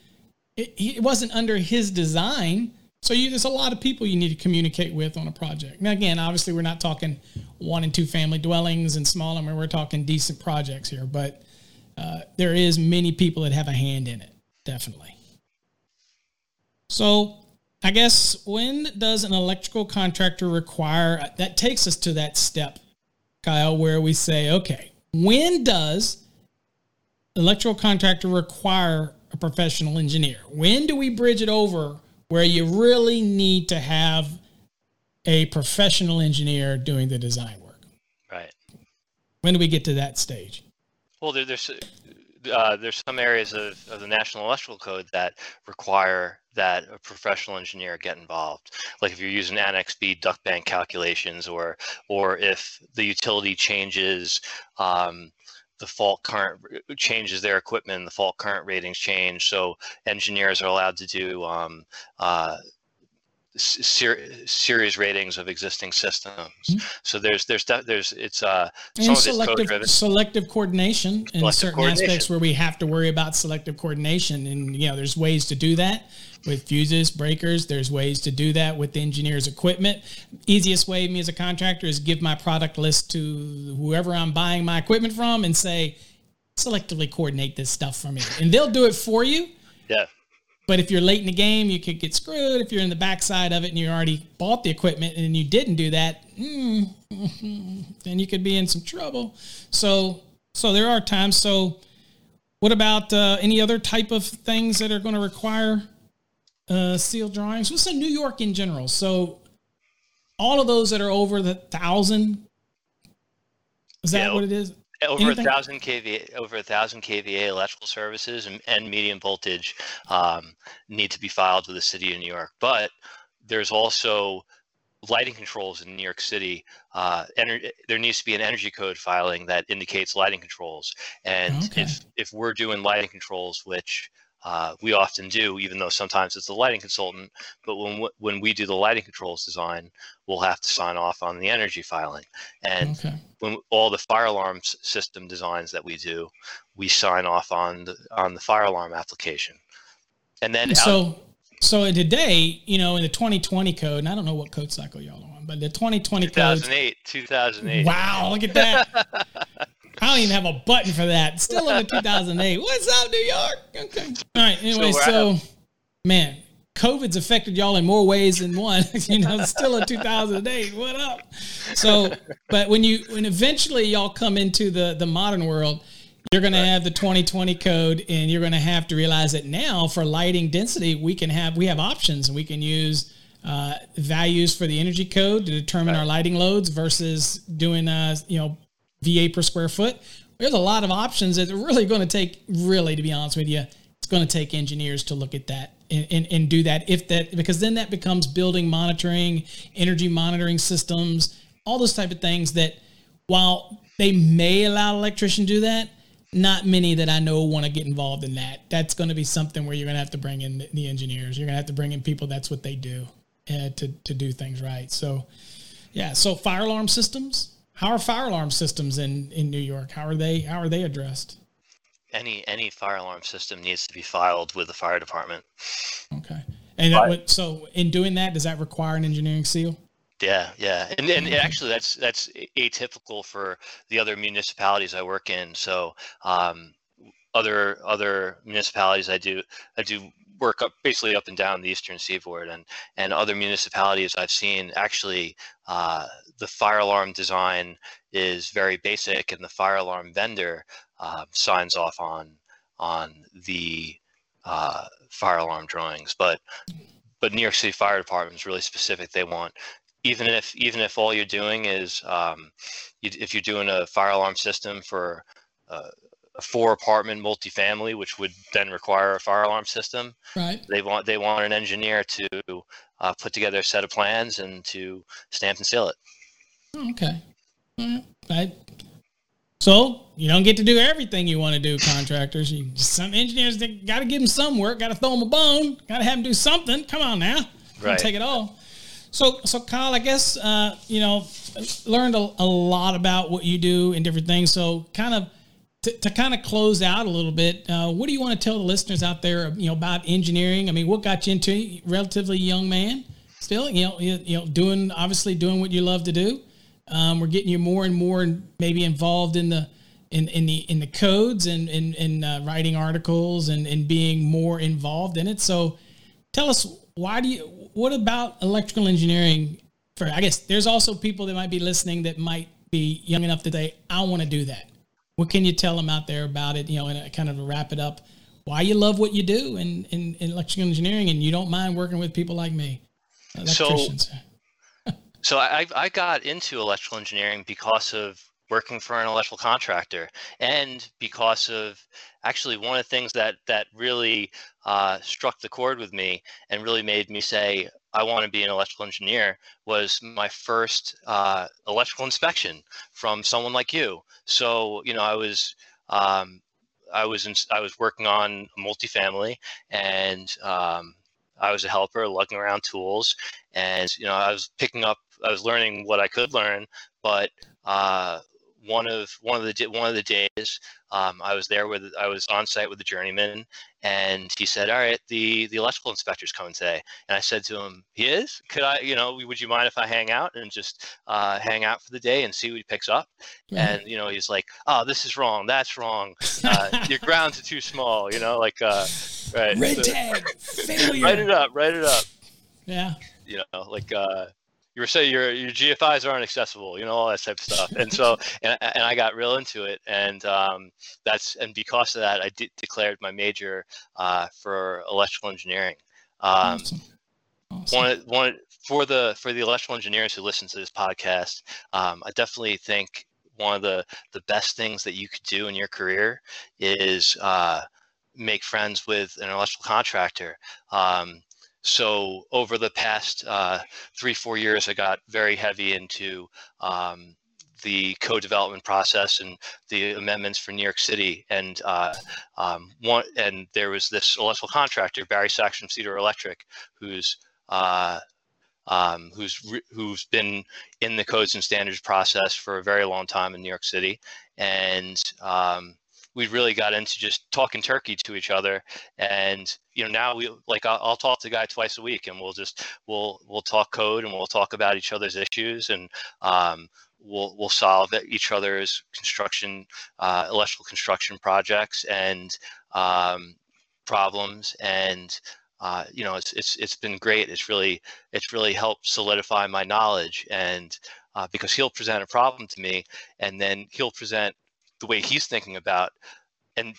It, it wasn't under his design. So you, there's a lot of people you need to communicate with on a project. Now, again, obviously, we're not talking one and two family dwellings and small. I mean, we're talking decent projects here, but uh, there is many people that have a hand in it, definitely. So I guess when does an electrical contractor require that takes us to that step, Kyle, where we say, okay, when does electrical contractor require a professional engineer? When do we bridge it over where you really need to have a professional engineer doing the design work? Right. When do we get to that stage? Well, there, there's uh, there's some areas of, of the National Electrical Code that require that a professional engineer get involved. Like if you're using Annex B duct bank calculations, or or if the utility changes um, the fault current changes their equipment, the fault current ratings change. So engineers are allowed to do um, uh, ser- series ratings of existing systems. Mm-hmm. So there's there's there's it's uh and selective selective coordination in selective certain coordination. aspects where we have to worry about selective coordination, and you know there's ways to do that with fuses, breakers. There's ways to do that with the engineer's equipment. Easiest way me as a contractor is give my product list to whoever I'm buying my equipment from and say selectively coordinate this stuff for me, and they'll do it for you. Yeah. But if you're late in the game, you could get screwed. If you're in the backside of it and you already bought the equipment and you didn't do that, mm, then you could be in some trouble. So, so there are times. So, what about uh, any other type of things that are going to require uh, seal drawings? What's in New York in general? So, all of those that are over the thousand. Is that yeah, what it is? over a thousand kVA, over a thousand kVA electrical services and, and medium voltage um, need to be filed with the city of New York. But there's also lighting controls in New York City. Uh, ener- there needs to be an energy code filing that indicates lighting controls. And okay. if if we're doing lighting controls, which uh, we often do, even though sometimes it's the lighting consultant. But when when we do the lighting controls design, we'll have to sign off on the energy filing. And okay. when all the fire alarm system designs that we do, we sign off on the on the fire alarm application. And then so out- so today, you know, in the 2020 code, and I don't know what code cycle y'all are on, but the 2020 2008, code. 2008. Wow, look at that. I don't even have a button for that. Still in the 2008. What's up, New York? Okay. All right. Anyway, so, so man, COVID's affected y'all in more ways than one. you know, still in 2008. What up? So, but when you when eventually y'all come into the the modern world, you're going to have the 2020 code, and you're going to have to realize that now for lighting density, we can have we have options, and we can use. Uh, values for the energy code to determine right. our lighting loads versus doing uh, you know VA per square foot. There's a lot of options that are really going to take, really, to be honest with you, it's going to take engineers to look at that and, and, and do that. If that, because then that becomes building monitoring, energy monitoring systems, all those type of things that while they may allow an electrician to do that, not many that I know want to get involved in that. That's going to be something where you're going to have to bring in the, the engineers. You're going to have to bring in people. That's what they do uh, to to do things right. So, yeah. So fire alarm systems. How are fire alarm systems in, in New York? How are they how are they addressed? Any any fire alarm system needs to be filed with the fire department. Okay. And that would, so in doing that, does that require an engineering seal? Yeah, yeah, and and actually that's that's atypical for the other municipalities I work in. So um, other other municipalities I do I do work up basically up and down the eastern seaboard and and other municipalities I've seen actually uh, the fire alarm design is very basic and the fire alarm vendor uh, signs off on on the uh, fire alarm drawings but but New York City Fire Department is really specific they want even if even if all you're doing is um, you, if you're doing a fire alarm system for uh, a four apartment multifamily, which would then require a fire alarm system. Right. They want they want an engineer to uh, put together a set of plans and to stamp and seal it. Oh, okay. Right. So you don't get to do everything you want to do, contractors. You, some engineers got to give them some work, got to throw them a bone, got to have them do something. Come on now, right. take it all. So, so Kyle, I guess uh, you know learned a, a lot about what you do and different things. So, kind of to, to kind of close out a little bit, uh, what do you want to tell the listeners out there, you know, about engineering? I mean, what got you into relatively young man, still, you know, you, you know, doing obviously doing what you love to do. Um, we're getting you more and more, and maybe involved in the in, in the in the codes and in, in uh, writing articles and, and being more involved in it. So, tell us why do you? What about electrical engineering? For I guess there's also people that might be listening that might be young enough to say, I want to do that what can you tell them out there about it? You know, and kind of wrap it up. Why you love what you do in, in, in electrical engineering, and you don't mind working with people like me, electricians. So, so I I got into electrical engineering because of working for an electrical contractor and because of actually one of the things that that really uh, struck the chord with me and really made me say I want to be an electrical engineer was my first uh, electrical inspection from someone like you. So you know, I was um, I was in, I was working on a multifamily, and um, I was a helper, lugging around tools, and you know I was picking up, I was learning what I could learn, but uh, one of one of the one of the days um, I was there with I was on site with the journeyman, and he said, "All right, the the electrical inspector's coming today." And I said to him, "He is? Could I, you know, would you mind if I hang out and just uh, hang out for the day and see what he picks up?" Mm-hmm. And you know, he's like, "Oh, this is wrong. That's wrong. Uh, your grounds are too small. You know, like uh, right, red so, tag, failure. write it up. Write it up. Yeah. You know, like." uh you were saying your your GFIs aren't accessible, you know, all that type of stuff. And so, and, and I got real into it, and um, that's and because of that, I de- declared my major uh, for electrical engineering. Um, awesome. Awesome. One, one for the for the electrical engineers who listen to this podcast, um, I definitely think one of the the best things that you could do in your career is uh, make friends with an electrical contractor. Um, so over the past uh, three, four years, I got very heavy into um, the co-development process and the amendments for New York City. And uh, um, one, and there was this electrical contractor, Barry Sachs from Cedar Electric, who's uh, um, who's who's been in the codes and standards process for a very long time in New York City, and um, we really got into just talking turkey to each other. And you know now we like I'll, I'll, talk to the guy twice a week and we'll just we'll we'll talk code and we'll talk about each other's issues and um, we'll we'll solve each other's construction uh, electrical construction projects and um, problems. And uh, you know it's it's it's been great. It's really it's really helped solidify my knowledge and uh, because he'll present a problem to me and then he'll present the way he's thinking about and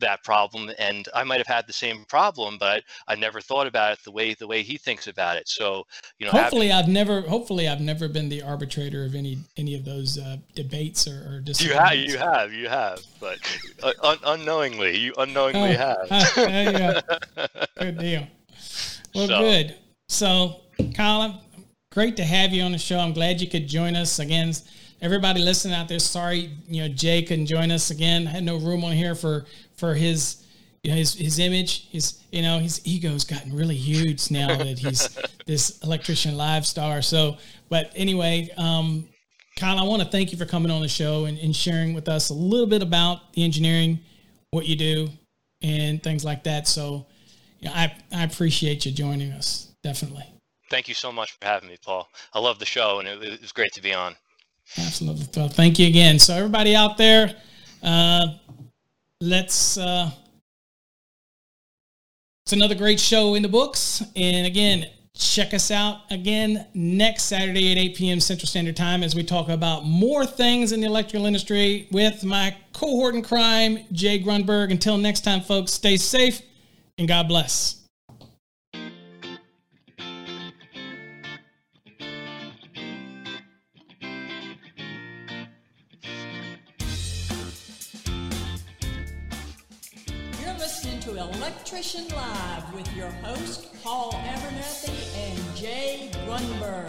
that problem. And i might have had the same problem but i never thought about it the way the way he thinks about it. So you know hopefully having, i've never hopefully i've never been the arbitrator of any any of those uh, debates or, or you have you have you have but uh, un- unknowingly you unknowingly oh, have. uh, yeah. good deal. Well so. good. So colin great to have you on the show. I'm glad you could join us again everybody listening out there, sorry, you know, Jay couldn't join us again. Had no room on here for for his you know, his his image, his you know, his ego's gotten really huge now that he's this electrician live star. So, but anyway, um, Kyle, I want to thank you for coming on the show and, and sharing with us a little bit about the engineering, what you do, and things like that. So, you know, I I appreciate you joining us. Definitely. Thank you so much for having me, Paul. I love the show, and it, it was great to be on. Absolutely. Well, thank you again. So, everybody out there, uh, let's. Uh, it's another great show in the books. And again, check us out again next Saturday at 8 p.m. Central Standard Time as we talk about more things in the electrical industry with my cohort in crime, Jay Grunberg. Until next time, folks, stay safe and God bless. Live with your host, Paul Abernathy and Jay Grunberg.